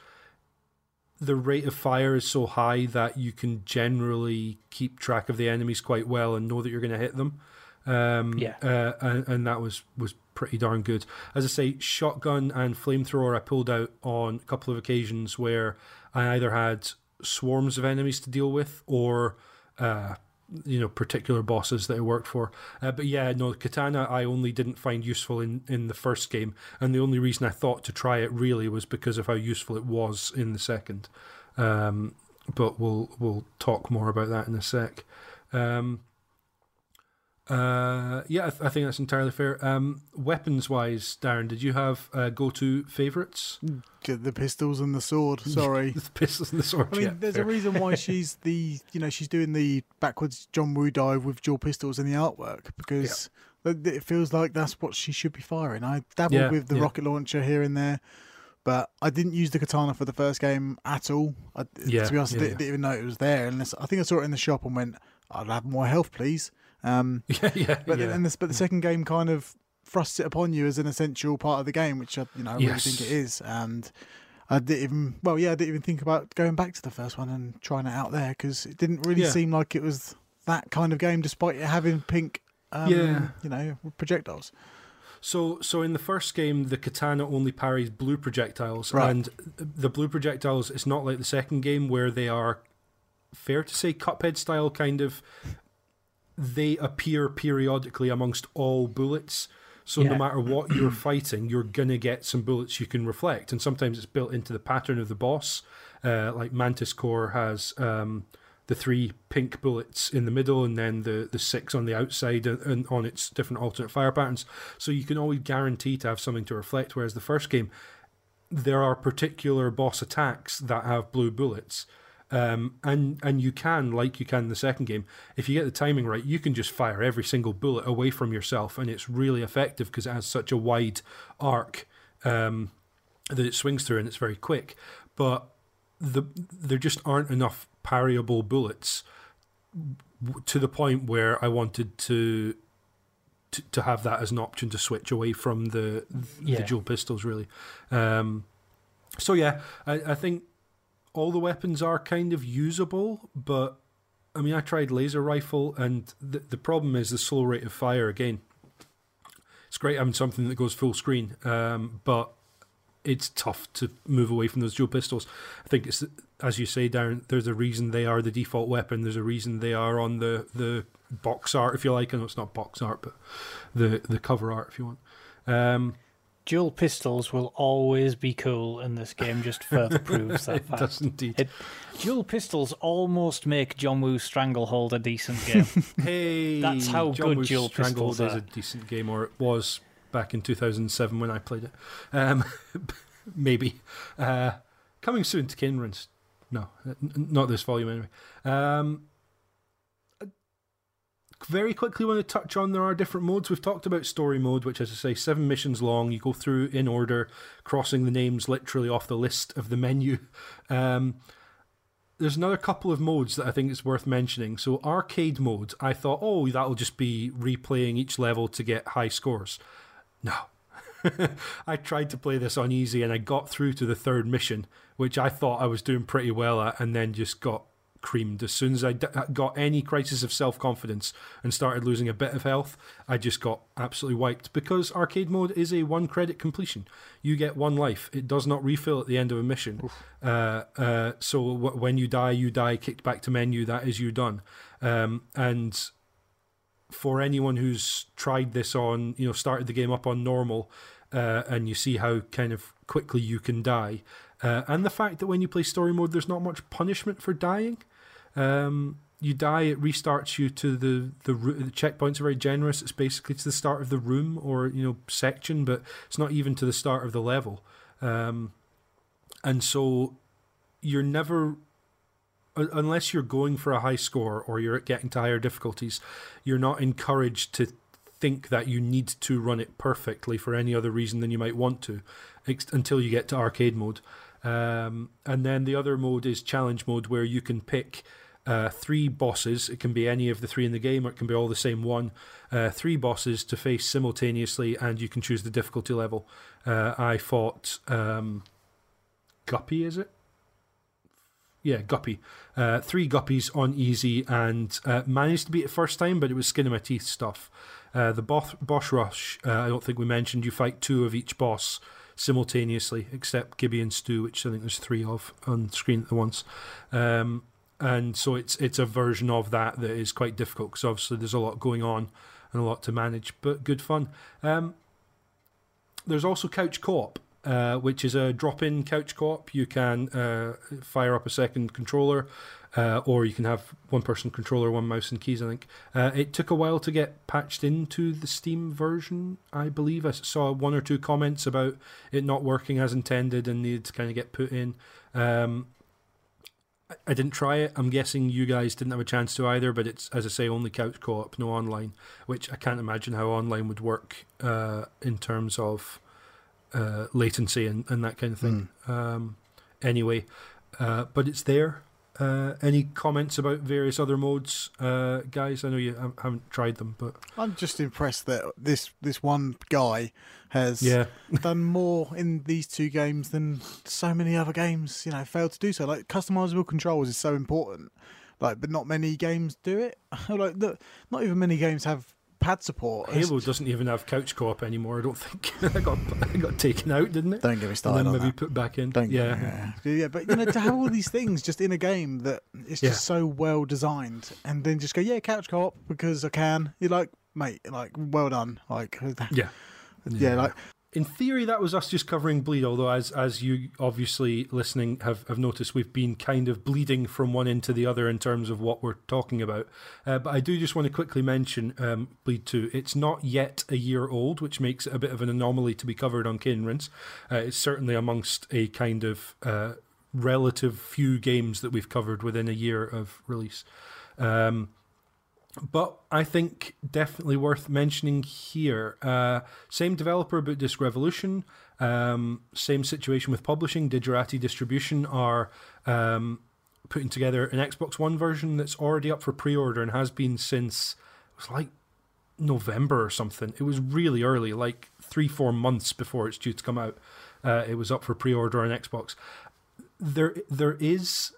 the rate of fire is so high that you can generally keep track of the enemies quite well and know that you're going to hit them. Um, Yeah. uh, and, and that was was pretty darn good. As I say, shotgun and flamethrower I pulled out on a couple of occasions where I either had swarms of enemies to deal with or uh, you know particular bosses that I worked for. Uh, but yeah, no, katana I only didn't find useful in in the first game, and the only reason I thought to try it really was because of how useful it was in the second. Um, but we'll we'll talk more about that in a sec. Um, uh, yeah, I, th- I think that's entirely fair. Um, weapons wise, Darren, did you have uh, go to favourites? The pistols and the sword. Sorry. the pistols and the sword. I mean, yeah, there's fair. a reason why she's the, you know, she's doing the backwards John Woo dive with dual pistols in the artwork because it it feels like that's what she should be firing. I dabbled Yeah, with the yeah. rocket launcher here and there, but I didn't use the katana for the first game at all. I, Yeah, to be honest, I didn't, yeah. didn't even know it was there. Unless I think I saw it in the shop and went, "I'd have more health, please." Um, yeah, yeah, but yeah. then this, but the second game kind of thrusts it upon you as an essential part of the game, which I, you know, I really think it is. And I didn't even, well, yeah, I didn't even think about going back to the first one and trying it out there because it didn't really Yeah. seem like it was that kind of game, despite it having pink, um, Yeah. you know, projectiles. So, so in the first game, the katana only parries blue projectiles, Right. and the blue projectiles. It's not like the second game where they are fair to say Cuphead style kind of. They appear periodically amongst all bullets. So no matter what you're fighting, you're gonna get some bullets you can reflect, and sometimes it's built into the pattern of the boss. Uh, like Mantis Core has um, the three pink bullets in the middle, and then the the six on the outside, and, and on its different alternate fire patterns. So you can always guarantee to have something to reflect. Whereas the first game, there are particular boss attacks that have blue bullets. Um, and and you can, like you can in the second game, if you get the timing right, you can just fire every single bullet away from yourself, and it's really effective because it has such a wide arc um, that it swings through, and it's very quick. But the there just aren't enough parryable bullets to the point where I wanted to to, to have that as an option to switch away from the the Yeah. dual pistols really. Um, so yeah, I, I think all the weapons are kind of usable, but I mean I tried laser rifle and the the problem is the slow rate of fire again. It's great having something that goes full screen, um, but it's tough to move away from those dual pistols. I think it's as you say, Darren. There's a reason they are the default weapon. There's a reason they are on the the box art, if you like. I know it's not box art, but the the cover art, if you want. Um, Dual pistols will always be cool, and this game just further proves that it fact. does indeed. It, dual pistols almost make John Woo Stranglehold a decent game. hey, That's how John good Woo's dual Stranglehold pistols is a decent game, or it was back in 2007 when I played it. Um, maybe uh, coming soon to Cane Rinse. No, n- not this volume anyway. Um, very quickly want to touch on there are different modes. We've talked about story mode, which, as I say, seven missions long. You go through in order, crossing the names literally off the list of the menu. Um, there's another couple of modes that I think is worth mentioning. So, arcade mode, I thought, oh, that'll just be replaying each level to get high scores. No. I tried to play this on easy and I got through to the third mission, which I thought I was doing pretty well at, and then just got creamed. As soon as I d- got any crisis of self confidence and started losing a bit of health, I just got absolutely wiped because arcade mode is a one credit completion. You get one life, it does not refill at the end of a mission. Uh, uh, so w- when you die, you die, kicked back to menu, that is you done. Um, and for anyone who's tried this on, you know, started the game up on normal, uh, and you see how kind of quickly you can die, uh, and the fact that when you play story mode, there's not much punishment for dying. Um, you die, it restarts you to the, the the checkpoints are very generous. It's basically to the start of the room or you know section, but it's not even to the start of the level. Um, and so you're never unless you're going for a high score or you're getting to higher difficulties, you're not encouraged to think that you need to run it perfectly for any other reason than you might want to until you get to arcade mode. Um, and then the other mode is challenge mode, where you can pick uh, three bosses. It can be any of the three in the game, or it can be all the same one. Uh, three bosses to face simultaneously, and you can choose the difficulty level. Uh, I fought um, Guppy, is it? Yeah, Guppy. Uh, three Guppies on easy and uh, managed to beat it first time, but it was skin of my teeth stuff. Uh, the boss, boss rush, I don't think we mentioned, you fight two of each boss simultaneously, except Gibby and Stu, which I think there's three of on screen at once. Um, and so it's it's a version of that that is quite difficult because obviously there's a lot going on and a lot to manage, but good fun. Um, there's also couch co-op, uh, which is a drop-in couch co-op. You can uh, fire up a second controller, uh, or you can have one person controller, one mouse and keys. I think uh, it took a while to get patched into the Steam version. I believe I saw one or two comments about it not working as intended and needed to kind of get put in. Um, I didn't try it. I'm guessing you guys didn't have a chance to either, but it's as I say, only couch co-op, no online. Which I can't imagine how online would work uh, in terms of uh, latency and, and that kind of thing. Mm. Um, anyway, uh, but it's there. Uh, any comments about various other modes, uh, guys? I know you haven't tried them, but I'm just impressed that this this one guy has yeah. done more in these two games than so many other games. You know, failed to do so. Like customizable controls is so important, like, but not many games do it. like, not even many games have pad support. Halo doesn't even have couch co-op anymore. I don't think it got it got taken out, didn't it? Don't get me started. And then maybe that. put back in. Don't yeah. yeah, yeah. But you know, to have all these things just in a game that is just yeah. so well designed, and then just go, yeah, couch co-op because I can. You're like, mate, like, well done. Like, yeah, yeah, yeah like in theory, that was us just covering bleed. Although, as as you obviously listening have, have noticed, we've been kind of bleeding from one end to the other in terms of what we're talking about. Uh, but I do just want to quickly mention um, Bleed Two. It's not yet a year old, which makes it a bit of an anomaly to be covered on Cane Rinse. Uh, it's certainly amongst a kind of uh, relative few games that we've covered within a year of release. Um, but I think definitely worth mentioning here. Uh, same developer, Bootdisk Revolution. Um, same situation with publishing. Digerati Distribution are um, putting together an Xbox One version that's already up for pre-order and has been since it was like November or something. It was really early, like three, four months before it's due to come out. Uh, it was up for pre-order on Xbox. There, there is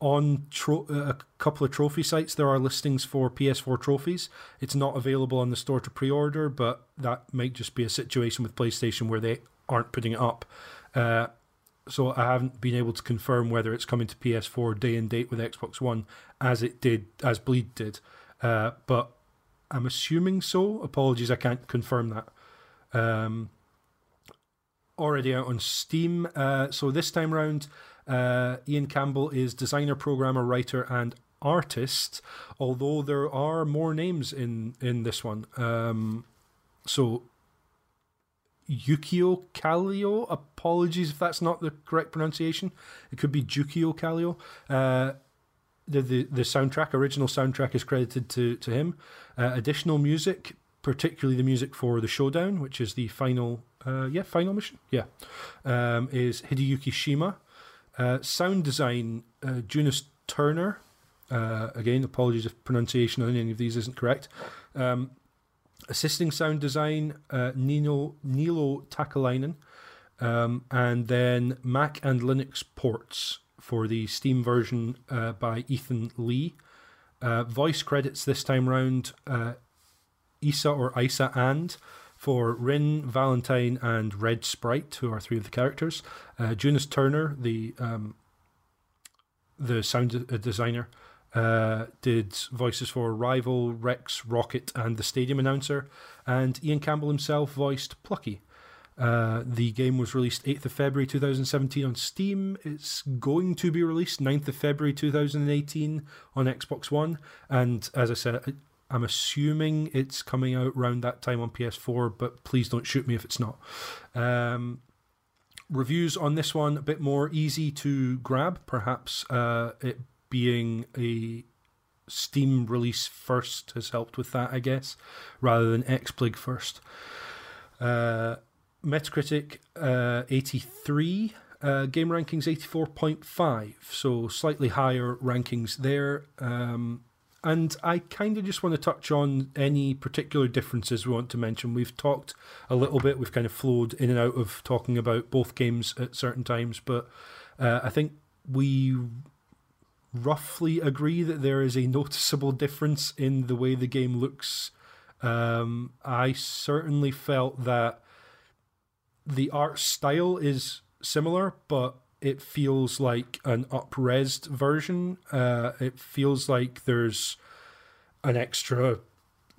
on tro- uh, a couple of trophy sites there are listings for PS4 trophies. It's not available on the store to pre-order, but that might just be a situation with PlayStation where they aren't putting it up. Uh, so I haven't been able to confirm whether it's coming to PS4 day and date with Xbox One as it did as Bleed did. Uh, but I'm assuming so. Apologies, I can't confirm that. Um, already out on Steam. Uh, so this time round, uh, Ian Campbell is designer, programmer, writer, and artist. Although there are more names in in this one. Um, so Yukio Kallio. Apologies if that's not the correct pronunciation. It could be Jukio Kallio. Uh, the, the the soundtrack, original soundtrack, is credited to to him. Uh, additional music, particularly the music for the showdown, which is the final, uh, yeah, final mission, yeah, um, is Hideyuki Shima. Uh, sound design, uh, Junus Turner. Uh, again, apologies if pronunciation on any of these isn't correct. Um, assisting sound design, uh, Nino Nilo Takalainen. Um, and then Mac and Linux ports for the Steam version uh, by Ethan Lee. Uh, voice credits this time round Isa or Isa and for Wryn, Valentine, and Red Sprite, who are three of the characters. Uh, Turner, the um, the sound designer, uh, did voices for Rival, Rex, Rocket, and the stadium announcer, and Ian Campbell himself voiced Plucky. Uh, the game was released 8th of February 2017 on Steam. It's going to be released 9th of February 2018 on Xbox One. And as I said, I'm assuming it's coming out around that time on PS4, but please don't shoot me if it's not. Um, reviews on this one a bit more easy to grab, perhaps uh, it being a Steam release first has helped with that, I guess, rather than XBLIG first. Uh, Metacritic uh, 83, uh, game rankings 84.5, so slightly higher rankings there. Um, and I kind of just want to touch on any particular differences we want to mention. We've talked a little bit, we've kind of flowed in and out of talking about both games at certain times, but uh, I think we roughly agree that there is a noticeable difference in the way the game looks. Um, I certainly felt that the art style is similar, but it feels like an upresed version. Uh, it feels like there's an extra,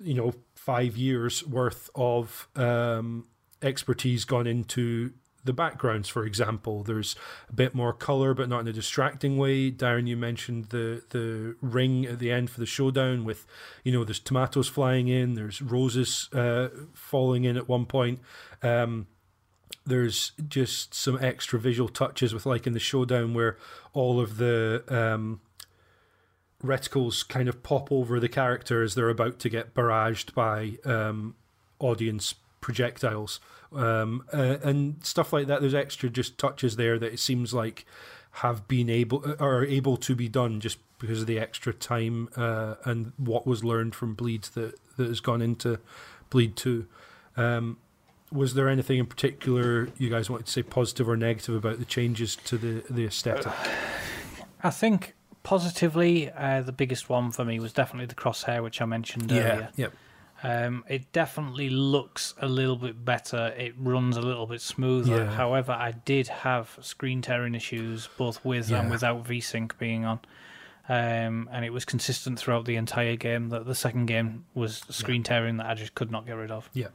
you know, five years worth of um, expertise gone into the backgrounds, for example. There's a bit more color, but not in a distracting way. Darren, you mentioned the the ring at the end for the showdown with, you know, there's tomatoes flying in, there's roses uh, falling in at one point. Um, there's just some extra visual touches with like in the showdown where all of the um, reticles kind of pop over the character as they're about to get barraged by um, audience projectiles um, uh, and stuff like that. There's extra just touches there that it seems like have been able are able to be done just because of the extra time uh, and what was learned from Bleed that that has gone into Bleed Two. Um, was there anything in particular you guys wanted to say positive or negative about the changes to the the aesthetic? I think positively, uh, the biggest one for me was definitely the crosshair, which I mentioned earlier. Yep. Um, it definitely looks a little bit better. It runs a little bit smoother. Yeah. However, I did have screen tearing issues both with and without VSync being on. Um, and it was consistent throughout the entire game that the second game was screen tearing that I just could not get rid of. Yeah,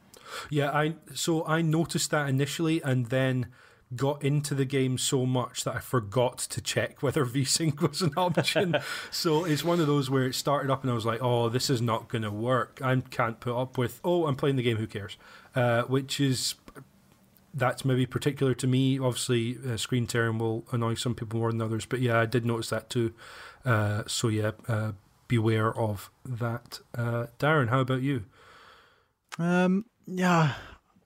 yeah. I so I noticed that initially, and then got into the game so much that I forgot to check whether VSync was an option. so it's one of those where it started up, and I was like, "Oh, this is not going to work. I can't put up with. Oh, I'm playing the game. Who cares?" Uh, which is that's maybe particular to me. Obviously, uh, screen tearing will annoy some people more than others, but yeah, I did notice that too. Uh, so yeah, uh, beware of that. Uh, Darren, how about you? Um, yeah,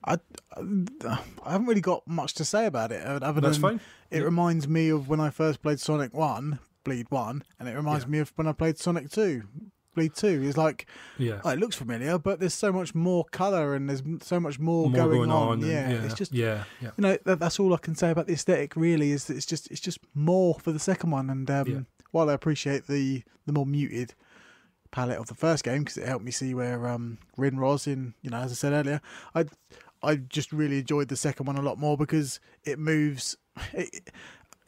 I, I haven't really got much to say about it. Other That's than fine. It Yeah. reminds me of when I first played Sonic One, Bleed One, and it reminds Yeah. me of when I played Sonic Two, Bleed Two. It's like Yeah. oh, it looks familiar, but there's so much more color and there's so much more, More going, on. and- yeah, it's just yeah, yeah. you know that, that's all I can say about the aesthetic. Really, is that it's just it's just more for the second one. And um, Yeah. while I appreciate the the more muted palette of the first game because it helped me see where um, Wryn was in, you know, as I said earlier, I I just really enjoyed the second one a lot more because it moves. It,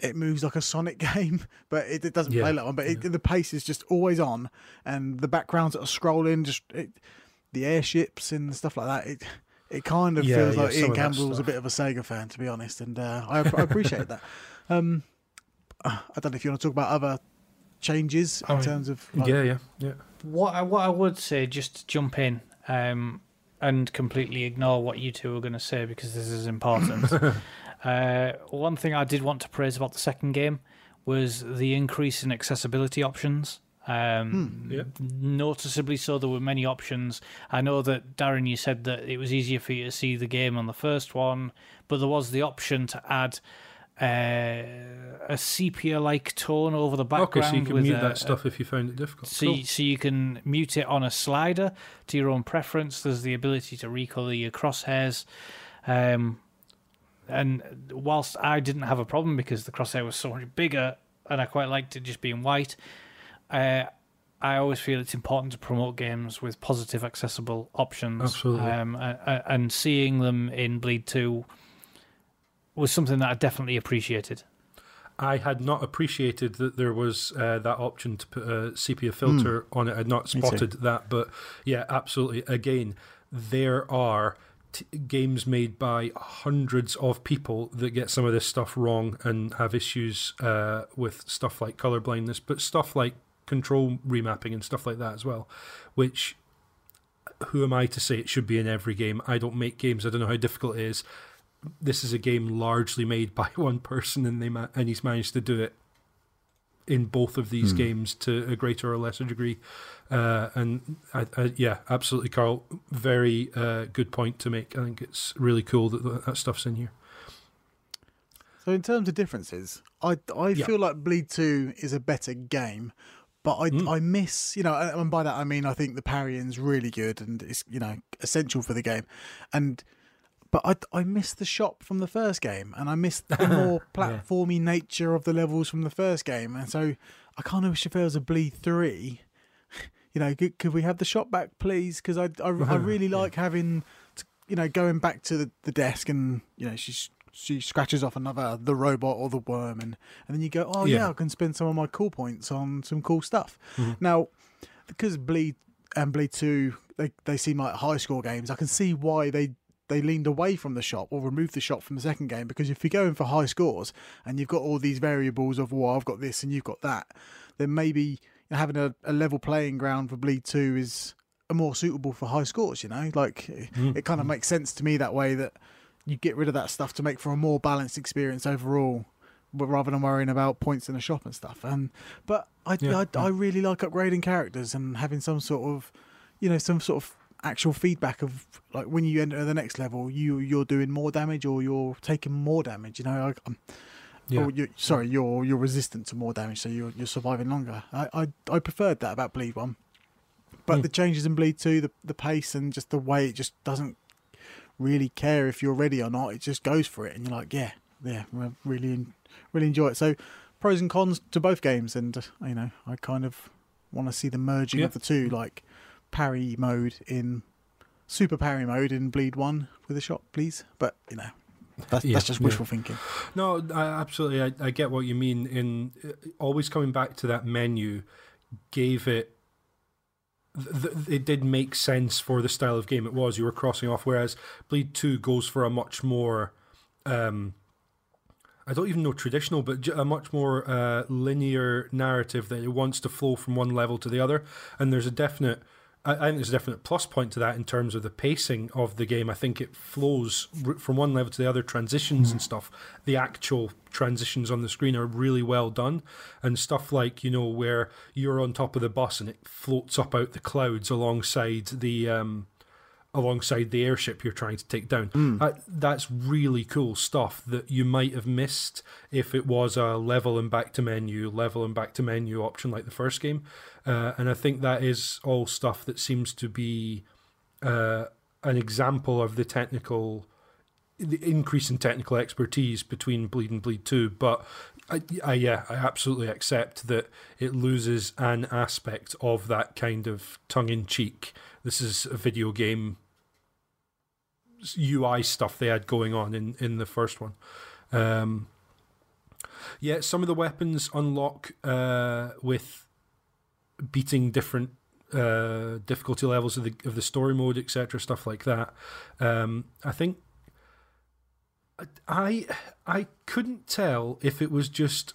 it moves like a Sonic game, but it, it doesn't Yeah, play like one. But it, the pace is just always on, and the backgrounds that are scrolling, just it, the airships and stuff like that. It it kind of Yeah, feels yeah, like Ian Campbell was a bit of a Sega fan, to be honest, and uh, I, I appreciate that. Um, I don't know if you want to talk about other changes in I mean, terms of like, yeah, yeah, yeah. What I, what I would say, just to jump in um, and completely ignore what you two are going to say because this is important. uh, one thing I did want to praise about the second game was the increase in accessibility options. Um, Yeah. Noticeably so, there were many options. I know that Darren, you said that it was easier for you to see the game on the first one, but there was the option to add uh, a sepia-like tone over the background. Okay, so you can mute a- that stuff if you found it difficult. so, Cool. you, so you can mute it on a slider to your own preference. There's the ability to recolor your crosshairs. Um, and whilst I didn't have a problem because the crosshair was so much bigger, and I quite liked it just being white. Uh, I always feel it's important to promote games with positive, accessible options. Absolutely. Um, and seeing them in Bleed 2 was something that I definitely appreciated. I had not appreciated that there was uh, that option to put a sepia filter mm. on it. I had not spotted that, but yeah, absolutely. Again, there are t- games made by hundreds of people that get some of this stuff wrong and have issues uh, with stuff like color blindness, but stuff like control remapping and stuff like that as well, which who am I to say it should be in every game? I don't make games. I don't know how difficult it is. This is a game largely made by one person, and they ma- and he's managed to do it in both of these hmm. games to a greater or lesser degree. Uh, and I, I, yeah, absolutely, Karl. Very uh, good point to make. I think it's really cool that that stuff's in here. So, in terms of differences, I I yeah. feel like Bleed Two is a better game, but I, mm. I miss, you know, and by that I mean I think the parrying's really good and it's, you know, essential for the game. And but I, I miss the shop from the first game and I miss the more platformy yeah. nature of the levels from the first game. And so I kind of wish if there was a Bleed 3, you know, could, could we have the shop back, please? Because I, I, I, really like yeah. having, to, you know, going back to the, the desk and, you know, she's she scratches off another the robot or the worm and and then you go oh yeah, yeah I can spend some of my cool points on some cool stuff mm-hmm. now because bleed and bleed 2 they, they seem like high score games I can see why they they leaned away from the shop or removed the shop from the second game because if you're going for high scores and you've got all these variables of well I've got this and you've got that then maybe having a, a level playing ground for bleed 2 is more suitable for high scores you know like mm-hmm. it kind of makes sense to me that way that you get rid of that stuff to make for a more balanced experience overall, rather than worrying about points in the shop and stuff. And but I, yeah, I, yeah. I really like upgrading characters and having some sort of, you know, some sort of actual feedback of like when you enter the next level, you you're doing more damage or you're taking more damage. You know, I, I'm, yeah. Oh, you're, sorry, you're you're resistant to more damage, so you're you're surviving longer. I I, I preferred that about Bleed One, but mm. the changes in Bleed Two, the the pace and just the way it just doesn't really care if you're ready or not. It just goes for it, and you're like, yeah, yeah, really, really enjoy it. So, pros and cons to both games, and you know, I kind of want to see the merging yeah. of the two, like parry mode in super parry mode in Bleed One with a shot, please. But you know, that's, yeah, that's just wishful yeah. thinking. No, I, absolutely, I, I, get what you mean. In uh, always coming back to that menu, gave it th- it did make sense for the style of game it was. You were crossing off, whereas Bleed Two goes for a much more. Um, I don't even know traditional, but a much more uh, linear narrative that it wants to flow from one level to the other, and there's a definite I, I think there's a definite plus point to that in terms of the pacing of the game. I think it flows from one level to the other, transitions mm. and stuff. The actual transitions on the screen are really well done, and stuff like you know where you're on top of the bus and it floats up out the clouds alongside the um, alongside the airship you're trying to take down. Mm. That, that's really cool stuff that you might have missed if it was a level and back to menu, level and back to menu option like the first game. Uh, and I think that is all stuff that seems to be uh, an example of the technical, the increase in technical expertise between Bleed and Bleed 2. But I, I, yeah, I absolutely accept that it loses an aspect of that kind of tongue in cheek. This is a video game UI stuff they had going on in, in the first one. Um, yeah, some of the weapons unlock uh, with beating different uh, difficulty levels of the of the story mode, etc., stuff like that. Um, I think I I couldn't tell if it was just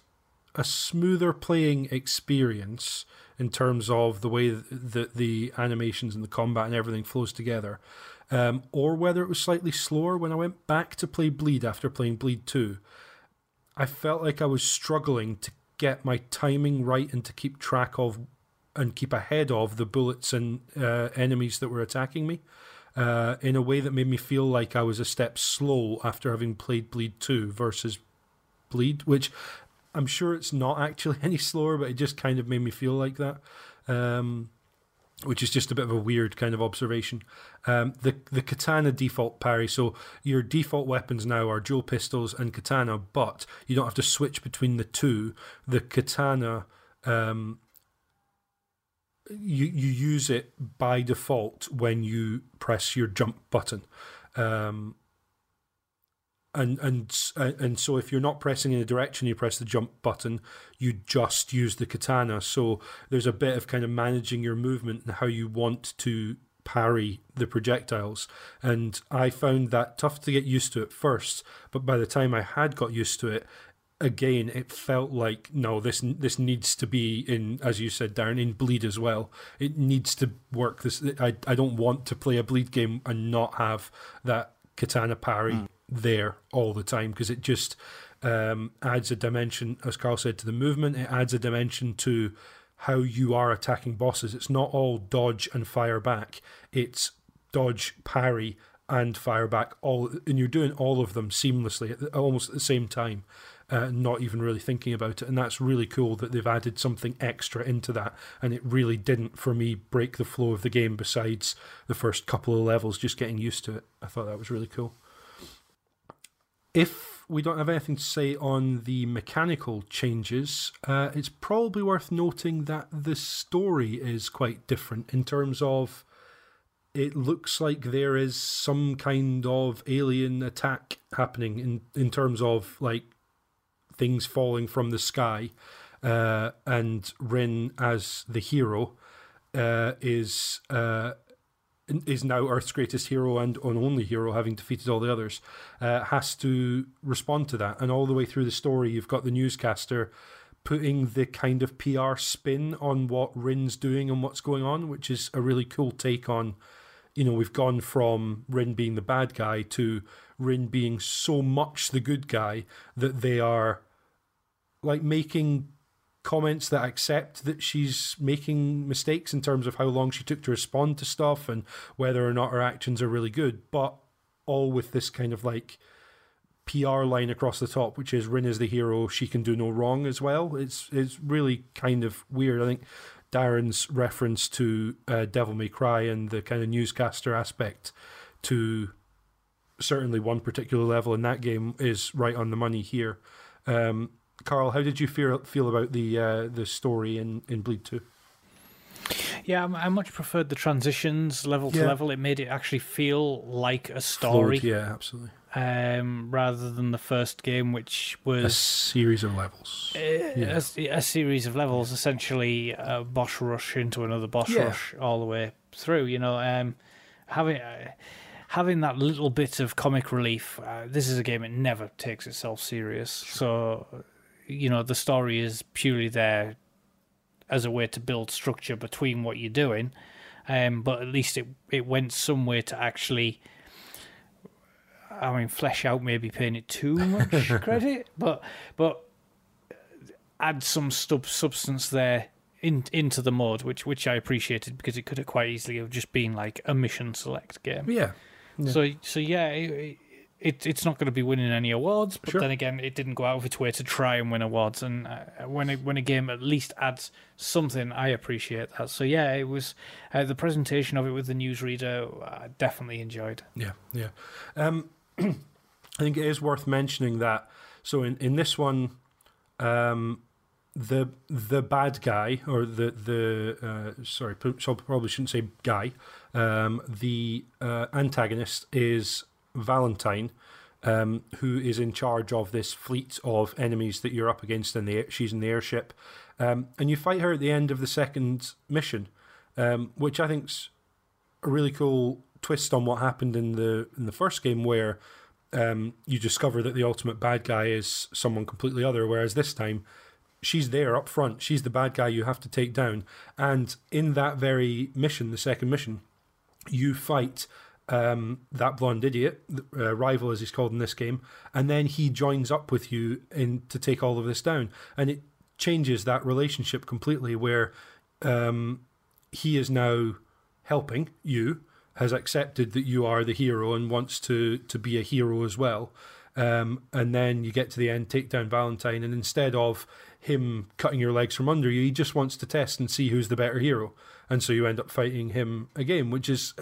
a smoother playing experience in terms of the way that the animations and the combat and everything flows together, um, or whether it was slightly slower when I went back to play Bleed after playing Bleed 2. I felt like I was struggling to get my timing right and to keep track of and keep ahead of the bullets and uh, enemies that were attacking me uh, in a way that made me feel like I was a step slow after having played Bleed 2 versus Bleed, which I'm sure it's not actually any slower, but it just kind of made me feel like that. Um, which is just a bit of a weird kind of observation. Um, the the katana default parry, so your default weapons now are dual pistols and katana, but you don't have to switch between the two. The katana, um, you you use it by default when you press your jump button. Um, and and and so if you're not pressing in a direction you press the jump button you just use the katana so there's a bit of kind of managing your movement and how you want to parry the projectiles and i found that tough to get used to at first but by the time i had got used to it again it felt like no this this needs to be in as you said darren in bleed as well it needs to work this i, I don't want to play a bleed game and not have that katana parry mm there all the time because it just um, adds a dimension, as Karl said, to the movement. It adds a dimension to how you are attacking bosses. It's not all dodge and fire back. It's dodge, parry, and fire back. All and you're doing all of them seamlessly at the, almost at the same time. Uh, not even really thinking about it, and that's really cool that they've added something extra into that. And it really didn't, for me, break the flow of the game. Besides the first couple of levels, just getting used to it, I thought that was really cool if we don't have anything to say on the mechanical changes, uh, it's probably worth noting that the story is quite different in terms of it looks like there is some kind of alien attack happening in, in terms of like things falling from the sky. Uh, and Wryn, as the hero, uh, is uh, is now Earth's greatest hero and only hero, having defeated all the others, uh, has to respond to that. And all the way through the story, you've got the newscaster putting the kind of PR spin on what Wryn's doing and what's going on, which is a really cool take on. You know, we've gone from Wryn being the bad guy to Wryn being so much the good guy that they are like making comments that accept that she's making mistakes in terms of how long she took to respond to stuff and whether or not her actions are really good, but all with this kind of like PR line across the top, which is Wryn is the hero, she can do no wrong as well. It's it's really kind of weird. I think Darren's reference to uh, Devil May Cry and the kind of newscaster aspect to certainly one particular level in that game is right on the money here. Um, Karl, how did you feel feel about the uh, the story in in Bleed Two? Yeah, I much preferred the transitions level to level. It made it actually feel like a story. Flowed, yeah, absolutely. Um, rather than the first game, which was a series of levels. Uh, yeah. a, a, series of levels, essentially a boss rush into another boss yeah. rush all the way through. You know, um, having. Uh, having that little bit of comic relief. Uh, this is a game that never takes itself serious, so you know the story is purely there as a way to build structure between what you're doing um, but at least it it went somewhere to actually I mean flesh out maybe paying it too much credit but but add some stub substance there in, into the mod, which which I appreciated because it could have quite easily have just been like a mission select game yeah, yeah. so so yeah it, it, it's not going to be winning any awards, but sure. then again, it didn't go out of its way to try and win awards. And uh, when a, when a game at least adds something, I appreciate that. So yeah, it was uh, the presentation of it with the newsreader. I definitely enjoyed. Yeah, yeah. Um, I think it is worth mentioning that. So in in this one, um, the the bad guy or the the uh, sorry, probably shouldn't say guy. Um, the uh, antagonist is Valentine, um, who is in charge of this fleet of enemies that you're up against in the she's in the airship, um, and you fight her at the end of the second mission, um, which I think's a really cool twist on what happened in the in the first game where. Um, you discover that the ultimate bad guy is someone completely other, whereas this time she's there up front. She's the bad guy you have to take down. And in that very mission, the second mission, you fight um, that blonde idiot, uh, rival as he's called in this game, and then he joins up with you in to take all of this down, and it changes that relationship completely. Where um, he is now helping you, has accepted that you are the hero and wants to to be a hero as well, Um, and then you get to the end, take down Valentine, and instead of him cutting your legs from under you, he just wants to test and see who's the better hero. And so you end up fighting him again, which is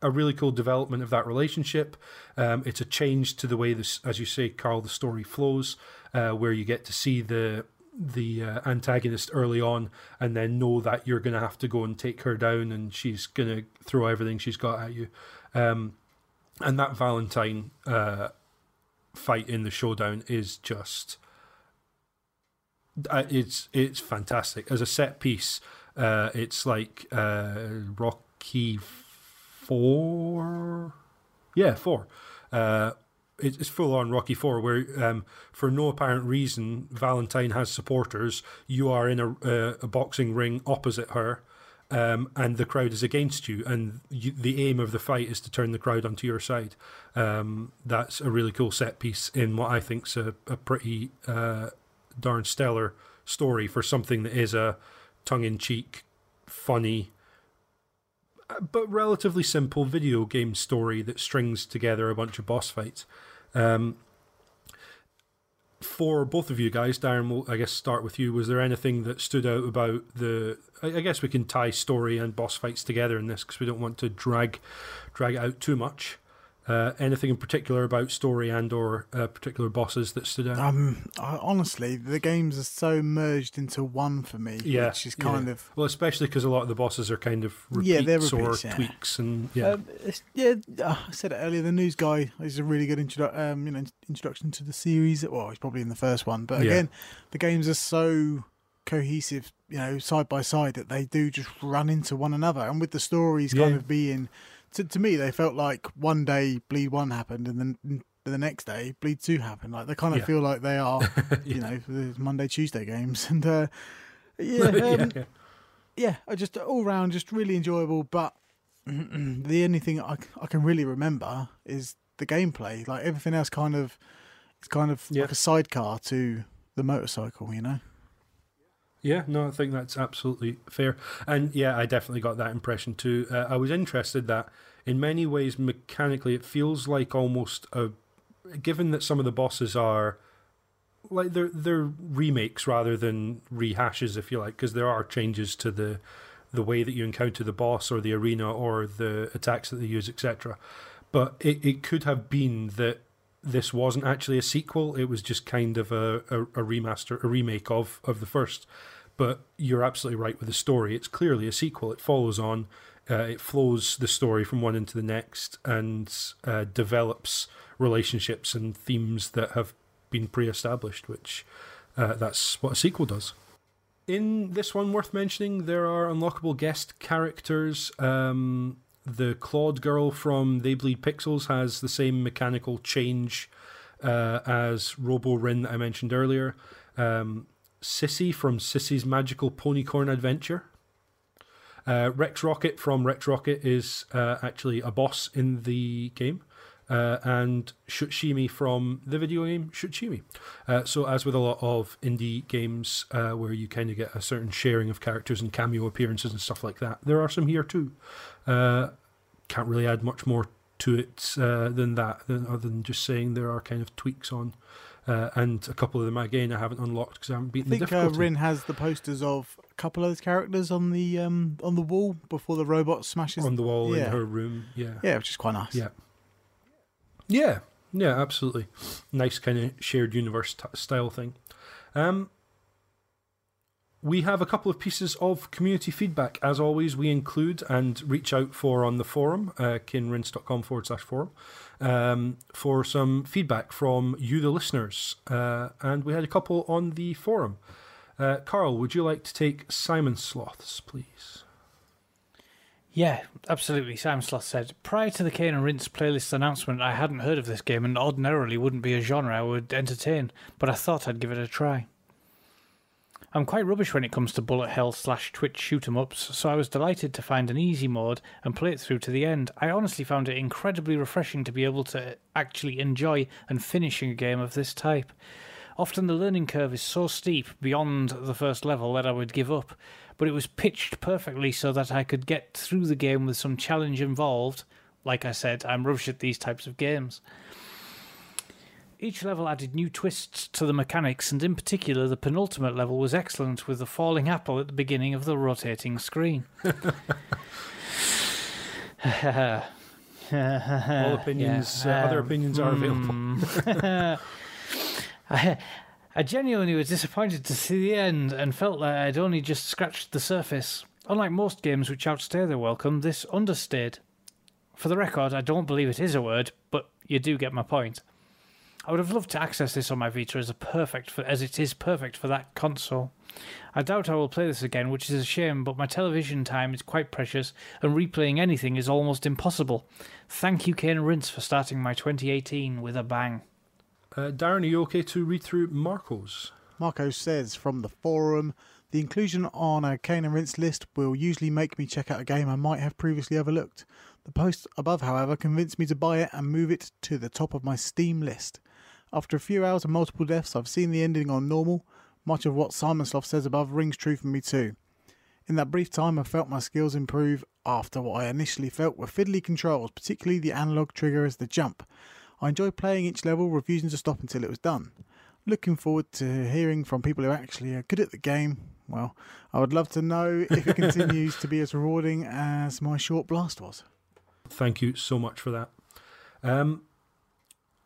a, really cool development of that relationship. Um, it's a change to the way this, as you say, Karl, the story flows, uh, where you get to see the the uh, antagonist early on, and then know that you're going to have to go and take her down, and she's going to throw everything she's got at you. Um, and that Valentine uh, fight in the showdown is just uh, it's it's fantastic as a set piece. Uh, it's like uh, Rocky Four, yeah, four. Uh, it's full on Rocky Four, where um, for no apparent reason, Valentine has supporters. You are in a, a, a boxing ring opposite her, um, and the crowd is against you, and you, the aim of the fight is to turn the crowd onto your side. Um, that's a really cool set piece in what I think's a, a pretty uh, darn stellar story for something that is a tongue-in-cheek, funny, but relatively simple video game story that strings together a bunch of boss fights. Um, for both of you guys, Darren, we'll, I guess start with you. Was there anything that stood out about the? I guess we can tie story and boss fights together in this because we don't want to drag drag it out too much. Uh, anything in particular about story and or uh, particular bosses that stood out? Um, I, honestly, the games are so merged into one for me. Yeah, which is kind yeah. of well, especially because a lot of the bosses are kind of repeats Yeah, they're repeats, or yeah. tweaks, and yeah, Um, yeah, uh, I said it earlier. The news guy is a really good introdu- um, you know, introduction to the series. Well, he's probably in the first one, but again, the games are so cohesive, you know, side by side that they do just run into one another. And with the stories kind of being, to, to me, they felt like one day Bleed One happened, and then the next day Bleed Two happened. Like they kind of Yeah. feel like they are, you know, the Monday Tuesday games, and uh, yeah, um, yeah, yeah. I just all round just really enjoyable. But the only thing I, I can really remember is the gameplay. Like everything else, kind of, it's kind of like a sidecar to the motorcycle. You know? Yeah, no, I think that's absolutely fair. And yeah, I definitely got that impression too. Uh, I was interested that in many ways, mechanically, it feels like almost a. Given that some of the bosses are like they're they're remakes rather than rehashes, if you like, because there are changes to the the way that you encounter the boss or the arena or the attacks that they use, etc. But it, it could have been that this wasn't actually a sequel; it was just kind of a, a, a remaster, a remake of of the first. But you're absolutely right with the story; it's clearly a sequel. It follows on, uh, it flows the story from one into the next, and uh, develops relationships and themes that have been pre-established. Which uh, that's what a sequel does. In this one, worth mentioning, there are unlockable guest characters. Um, the Clawed girl from They Bleed Pixels has the same mechanical change uh, as Robo Wryn that I mentioned earlier. Um, Sissy from Sissy's Magical Ponycorn Adventure. Uh, Rex Rocket from Rex Rocket is uh, actually a boss in the game. Uh, and Shutshimi from the video game Shutshimi. Uh, so, as with a lot of indie games uh, where you kind of get a certain sharing of characters and cameo appearances and stuff like that, there are some here too. Uh, can't really add much more to it uh, than that, than, other than just saying there are kind of tweaks on. Uh, and a couple of them, again, I haven't unlocked because I haven't I beaten the think uh. Wryn has the posters of a couple of those characters on the um on the wall before the robot smashes on the wall yeah. in her room. Yeah. Yeah, which is quite nice. Yeah. Yeah. Yeah, absolutely. Nice kind of shared universe t- style thing. Um, we have a couple of pieces of community feedback. As always, we include and reach out for on the forum, uh, kinrinse.com forward slash forum, um, for some feedback from you, the listeners. Uh, and we had a couple on the forum. Uh, Karl, would you like to take Simon Sloths, please? Yeah, absolutely. Simon Sloth said, prior to the Cane and Rinse playlist announcement, I hadn't heard of this game and ordinarily wouldn't be a genre I would entertain, but I thought I'd give it a try. I'm quite rubbish when it comes to bullet hell slash twitch shoot 'em ups, so I was delighted to find an easy mode and play it through to the end. I honestly found it incredibly refreshing to be able to actually enjoy and finishing a game of this type. Often the learning curve is so steep beyond the first level that I would give up, but it was pitched perfectly so that I could get through the game with some challenge involved. Like I said, I'm rubbish at these types of games. Each level added new twists to the mechanics, and in particular, the penultimate level was excellent with the falling apple at the beginning of the rotating screen. All opinions, Yeah, uh, other um, opinions are available. Hmm. I, I genuinely was disappointed to see the end and felt that I'd only just scratched the surface. Unlike most games which outstay their welcome, this understayed. For the record, I don't believe it is a word, but you do get my point. I would have loved to access this on my Vita as a perfect for, as it is perfect for that console. I doubt I will play this again, which is a shame, but my television time is quite precious, and replaying anything is almost impossible. Thank you, Cane Rinse, for starting my 2018 with a bang. Uh, Darren, are you okay to read through Marco's? Marco says from the forum, the inclusion on a Cane and Rinse list will usually make me check out a game I might have previously overlooked. The post above, however, convinced me to buy it and move it to the top of my Steam list. After a few hours of multiple deaths, I've seen the ending on normal. Much of what Simon Sloth says above rings true for me too. In that brief time, I felt my skills improve after what I initially felt were fiddly controls, particularly the analog trigger as the jump. I enjoyed playing each level, refusing to stop until it was done. Looking forward to hearing from people who actually are good at the game. Well, I would love to know if it continues to be as rewarding as my short blast was. Thank you so much for that. Um,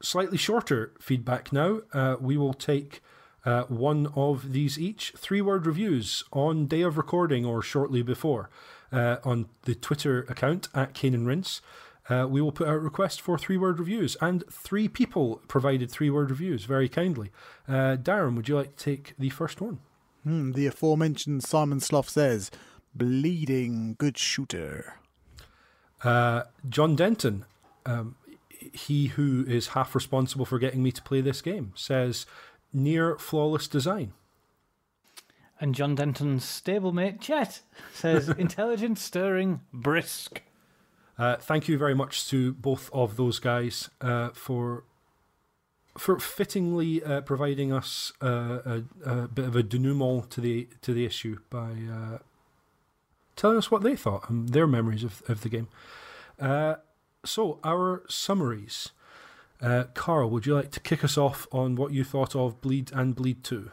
slightly shorter feedback now. Uh, we will take uh, one of these each. Three word reviews on day of recording or shortly before uh, on the Twitter account at Cane and Rinse. Uh, we will put out a request for three word reviews, and three people provided three word reviews very kindly. Uh, Darren, would you like to take the first one? Hmm, the aforementioned Simon Sloth says, bleeding good shooter. Uh, John Denton, um, he who is half responsible for getting me to play this game, says near flawless design. And John Denton's stablemate, Chet, says intelligent, stirring, brisk. Uh, thank you very much to both of those guys uh, for for fittingly uh, providing us uh, a, a bit of a denouement to the to the issue by uh, telling us what they thought and their memories of, of the game. So our summaries. Uh, Karl, would you like to kick us off on what you thought of Bleed and Bleed Two?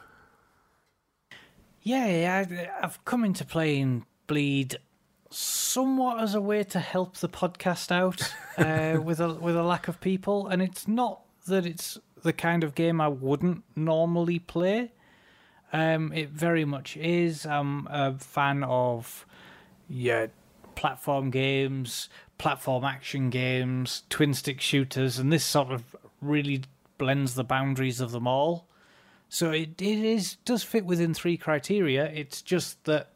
Yeah, yeah, I- I've come into playing Bleed somewhat as a way to help the podcast out uh, with a with a lack of people, and it's not that it's the kind of game I wouldn't normally play. Um, it very much is. I'm a fan of yeah, platform games, platform action games, twin stick shooters, and this sort of really blends the boundaries of them all. So it, it is does fit within three criteria. It's just that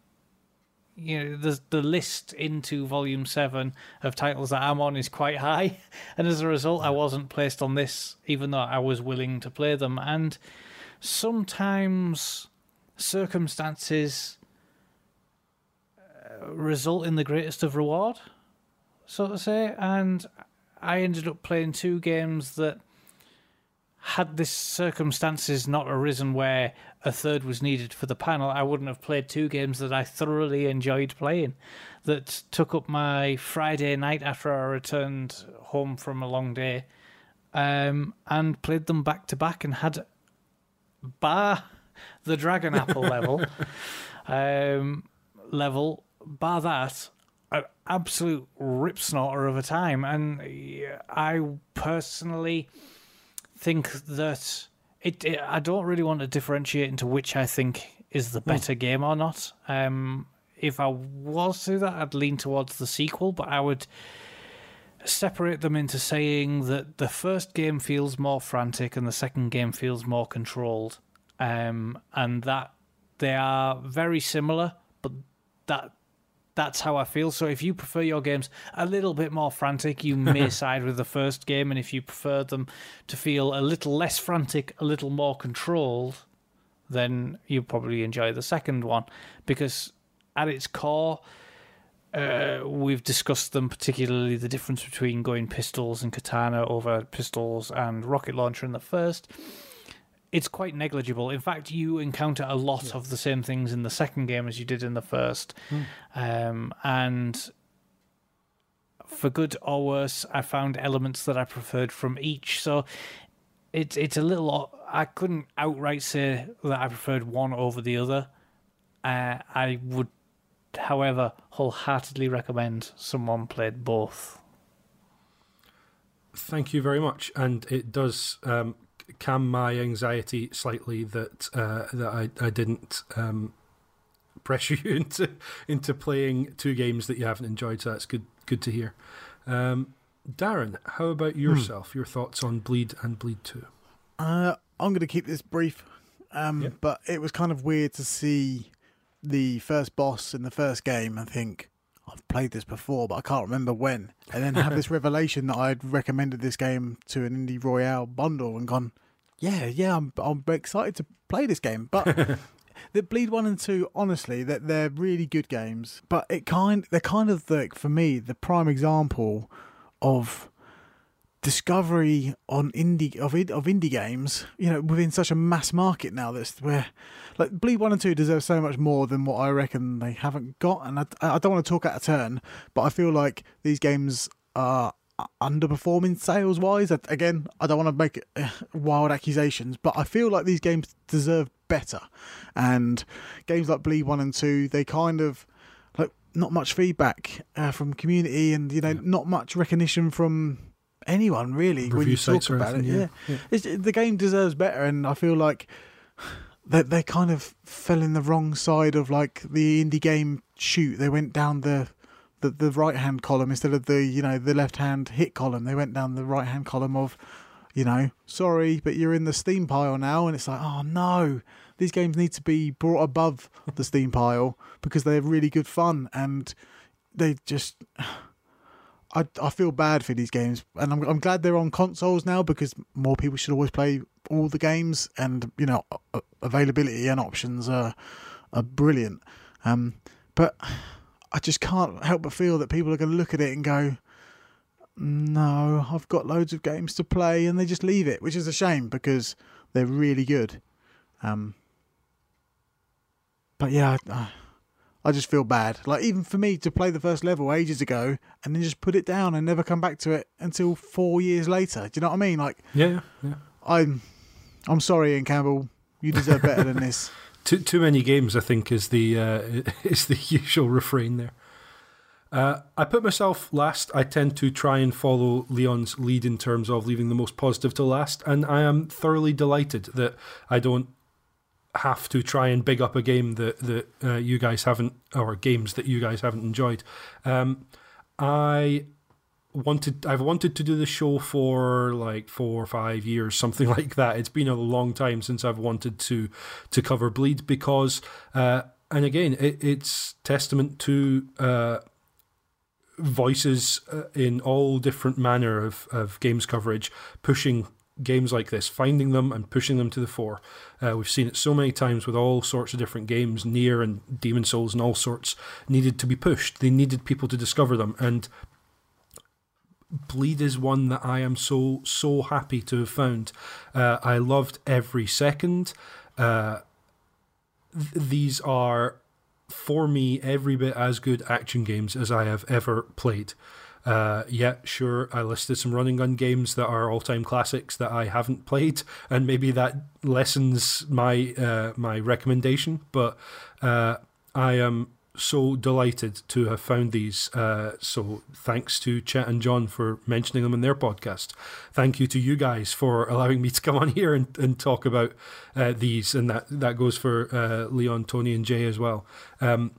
you know the the list into volume seven of titles that I'm on is quite high, and as a result, I wasn't placed on this, even though I was willing to play them. And sometimes circumstances uh, result in the greatest of reward, so to say. And I ended up playing two games that had this circumstances not arisen where a third was needed for the panel, I wouldn't have played two games that I thoroughly enjoyed playing. That took up my Friday night after I returned home from a long day, um, and played them back to back and had, bar the Dragon Apple level, um, level, bar that, an absolute rip snorter of a time. And I personally think that it, it, I don't really want to differentiate into which I think is the better game or not. Um, if I was to do that, I'd lean towards the sequel, but I would separate them into saying that the first game feels more frantic and the second game feels more controlled, um, and that they are very similar, but that that's how I feel. So if you prefer your games a little bit more frantic, you may side with the first game, and if you prefer them to feel a little less frantic, a little more controlled, then you probably enjoy the second one because at its core. Uh, we've discussed them, particularly the difference between going pistols and katana over pistols and rocket launcher in the first. It's quite negligible. In fact, you encounter a lot of the same things in the second game as you did in the first. Um, and for good or worse, I found elements that I preferred from each. So it's it's a little. I couldn't outright say that I preferred one over the other. Uh, I would, however, wholeheartedly recommend someone played both. Thank you very much, and it does um, calm my anxiety slightly that uh, that I, I didn't um, pressure you into into playing two games that you haven't enjoyed. So that's good good to hear. Um, Darren, how about yourself? Hmm. Your thoughts on Bleed and Bleed Two? Uh, I'm going to keep this brief, um, yeah. but it was kind of weird to see the first boss in the first game I think I've played this before, but I can't remember when. And then have this revelation that I'd recommended this game to an indie royale bundle and gone, yeah, yeah, I'm I'm excited to play this game. But the Bleed One and Two, honestly, that they're, they're really good games. But it kind they're kind of the for me the prime example of discovery on indie of of indie games, you know, within such a mass market now that's where like Bleed One and Two deserve so much more than what I reckon they haven't got. And I, I don't want to talk out of turn, but I feel like these games are underperforming sales wise. Again, I don't want to make uh, wild accusations, but I feel like these games deserve better. And games like Bleed One and Two, they kind of like not much feedback uh, from community, and you know, yeah. not much recognition from anyone really Review when you talk about it. Yeah, yeah. yeah. the game deserves better, and I feel like they they kind of fell in the wrong side of like the indie game shoot. They went down the the, the right hand column instead of the you know the left hand hit column. They went down the right hand column of you know sorry, but you're in the Steam pile now, and it's like oh no. These games need to be brought above the Steam pile because they're really good fun and they just I, I feel bad for these games, and I'm I'm glad they're on consoles now because more people should always play all the games, and you know availability and options are are brilliant. Um, but I just can't help but feel that people are going to look at it and go, "No, I've got loads of games to play," and they just leave it, which is a shame because they're really good. Um, but yeah. I, I just feel bad. Like even for me to play the first level ages ago and then just put it down and never come back to it until four years later. Do you know what I mean? Like yeah, yeah. I'm I'm sorry, Ian Campbell. You deserve better than this. Too too many games, I think, is the uh, is the usual refrain there. Uh, I put myself last. I tend to try and follow Leon's lead in terms of leaving the most positive to last, and I am thoroughly delighted that I don't have to try and big up a game that that uh, you guys haven't or games that you guys haven't enjoyed. Um, I wanted I've wanted to do the show for like four or five years, something like that. It's been a long time since I've wanted to to cover Bleed because, uh, and again, it, it's testament to. Uh, voices uh, in all different manner of, of games coverage pushing games like this, finding them and pushing them to the fore. Uh, we've seen it so many times with all sorts of different games, NieR and Demon Souls and all sorts, needed to be pushed. They needed people to discover them. And Bleed is one that I am so, so happy to have found. Uh, I loved every second. Uh, th- these are, for me, every bit as good action games as I have ever played. Uh, yeah, sure, I listed some running gun games that are all time classics that I haven't played, and maybe that lessens my uh, my recommendation. But uh, I am so delighted to have found these. Uh, so thanks to Chet and John for mentioning them in their podcast. Thank you to you guys for allowing me to come on here and, and talk about uh, these, and that that goes for uh, Leon, Tony, and Jay as well. Um,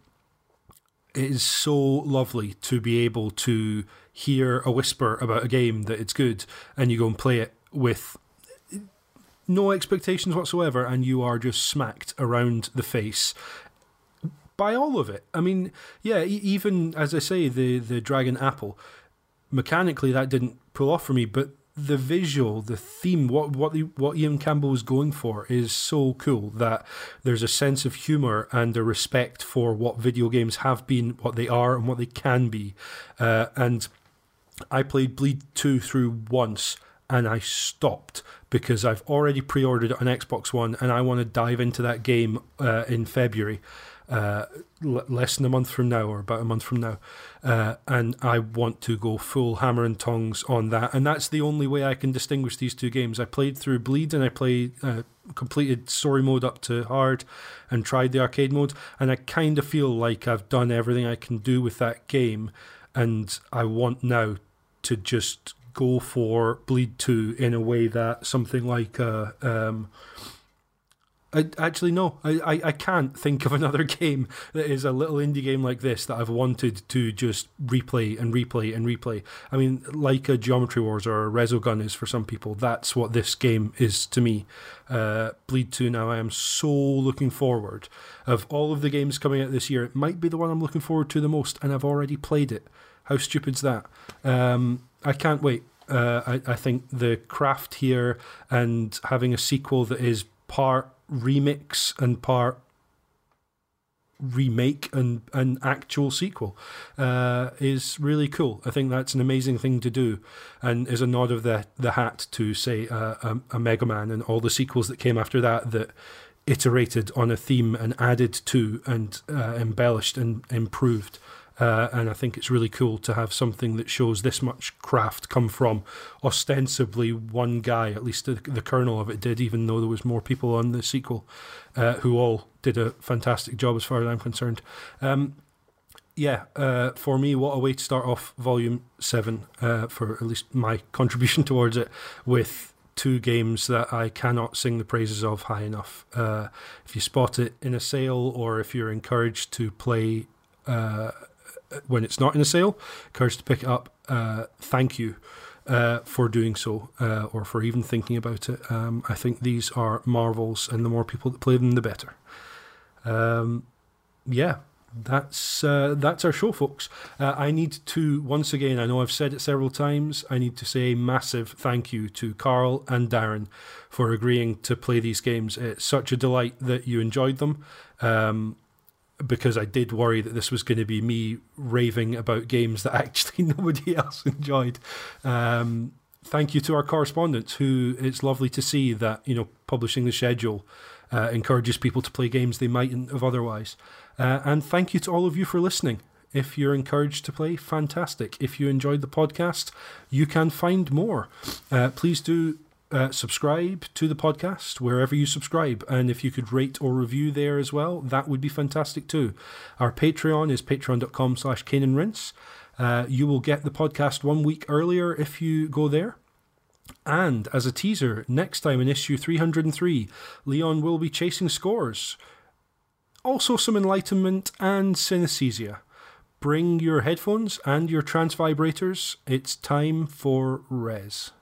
it is so lovely to be able to hear a whisper about a game that it's good and you go and play it with no expectations whatsoever and you are just smacked around the face by all of it. I mean, yeah, even as I say, the the Dragon Apple, mechanically that didn't pull off for me, but the visual, the theme, what what the, what Ian Campbell was going for is so cool that there's a sense of humor and a respect for what video games have been, what they are, and what they can be. Uh, and I played Bleed Two through once, and I stopped because I've already pre-ordered on Xbox One, and I want to dive into that game uh, in February. Uh, l- less than a month from now, or about a month from now, uh, and I want to go full hammer and tongs on that. And that's the only way I can distinguish these two games. I played through Bleed and I played uh, completed story mode up to hard, and tried the arcade mode, and I kind of feel like I've done everything I can do with that game, and I want now to just go for Bleed Two in a way that something like uh, um, I, actually, no. I, I, can't think of another game that is a little indie game like this that I've wanted to just replay and replay and replay. I mean, like a Geometry Wars or a Resogun is for some people, that's what this game is to me. Uh, Bleed 2 now, I am so looking forward. Of all of the games coming out this year, it might be the one I'm looking forward to the most, and I've already played it. How stupid's that? Um, I can't wait. Uh, I, I think the craft here and having a sequel that is part remix and part remake and an actual sequel uh, is really cool. I think that's an amazing thing to do, and is a nod of the the hat to say uh, a, a Mega Man and all the sequels that came after that that iterated on a theme and added to and uh, embellished and improved. Uh, and I think it's really cool to have something that shows this much craft come from ostensibly one guy. At least the, the kernel of it did, even though there was more people on the sequel uh, who all did a fantastic job, as far as I'm concerned. Um, yeah, uh, for me, what a way to start off Volume Seven uh, for at least my contribution towards it with two games that I cannot sing the praises of high enough. Uh, if you spot it in a sale, or if you're encouraged to play uh, when it's not in a sale, encouraged to pick it up. Uh, thank you uh, for doing so, uh, or for even thinking about it. Um, I think these are marvels, and the more people that play them, the better. Um, yeah, that's uh, that's our show, folks. Uh, I need to once again. I know I've said it several times. I need to say a massive thank you to Karl and Darren for agreeing to play these games. It's such a delight that you enjoyed them. Um, because I did worry that this was going to be me raving about games that actually nobody else enjoyed. Um, thank you to our correspondents, who it's lovely to see that you know publishing the schedule uh, encourages people to play games they mightn't have otherwise. Uh, and thank you to all of you for listening. If you're encouraged to play, fantastic. If you enjoyed the podcast, you can find more. Uh, please do uh, subscribe to the podcast wherever you subscribe. And if you could rate or review there as well, that would be fantastic too. Our Patreon is patreon.com slash Rinse. Uh, you will get the podcast one week earlier if you go there. And as a teaser, next time in issue 303, Leon will be chasing scores. Also, some enlightenment and synesthesia. Bring your headphones and your trance vibrators. It's time for Rez.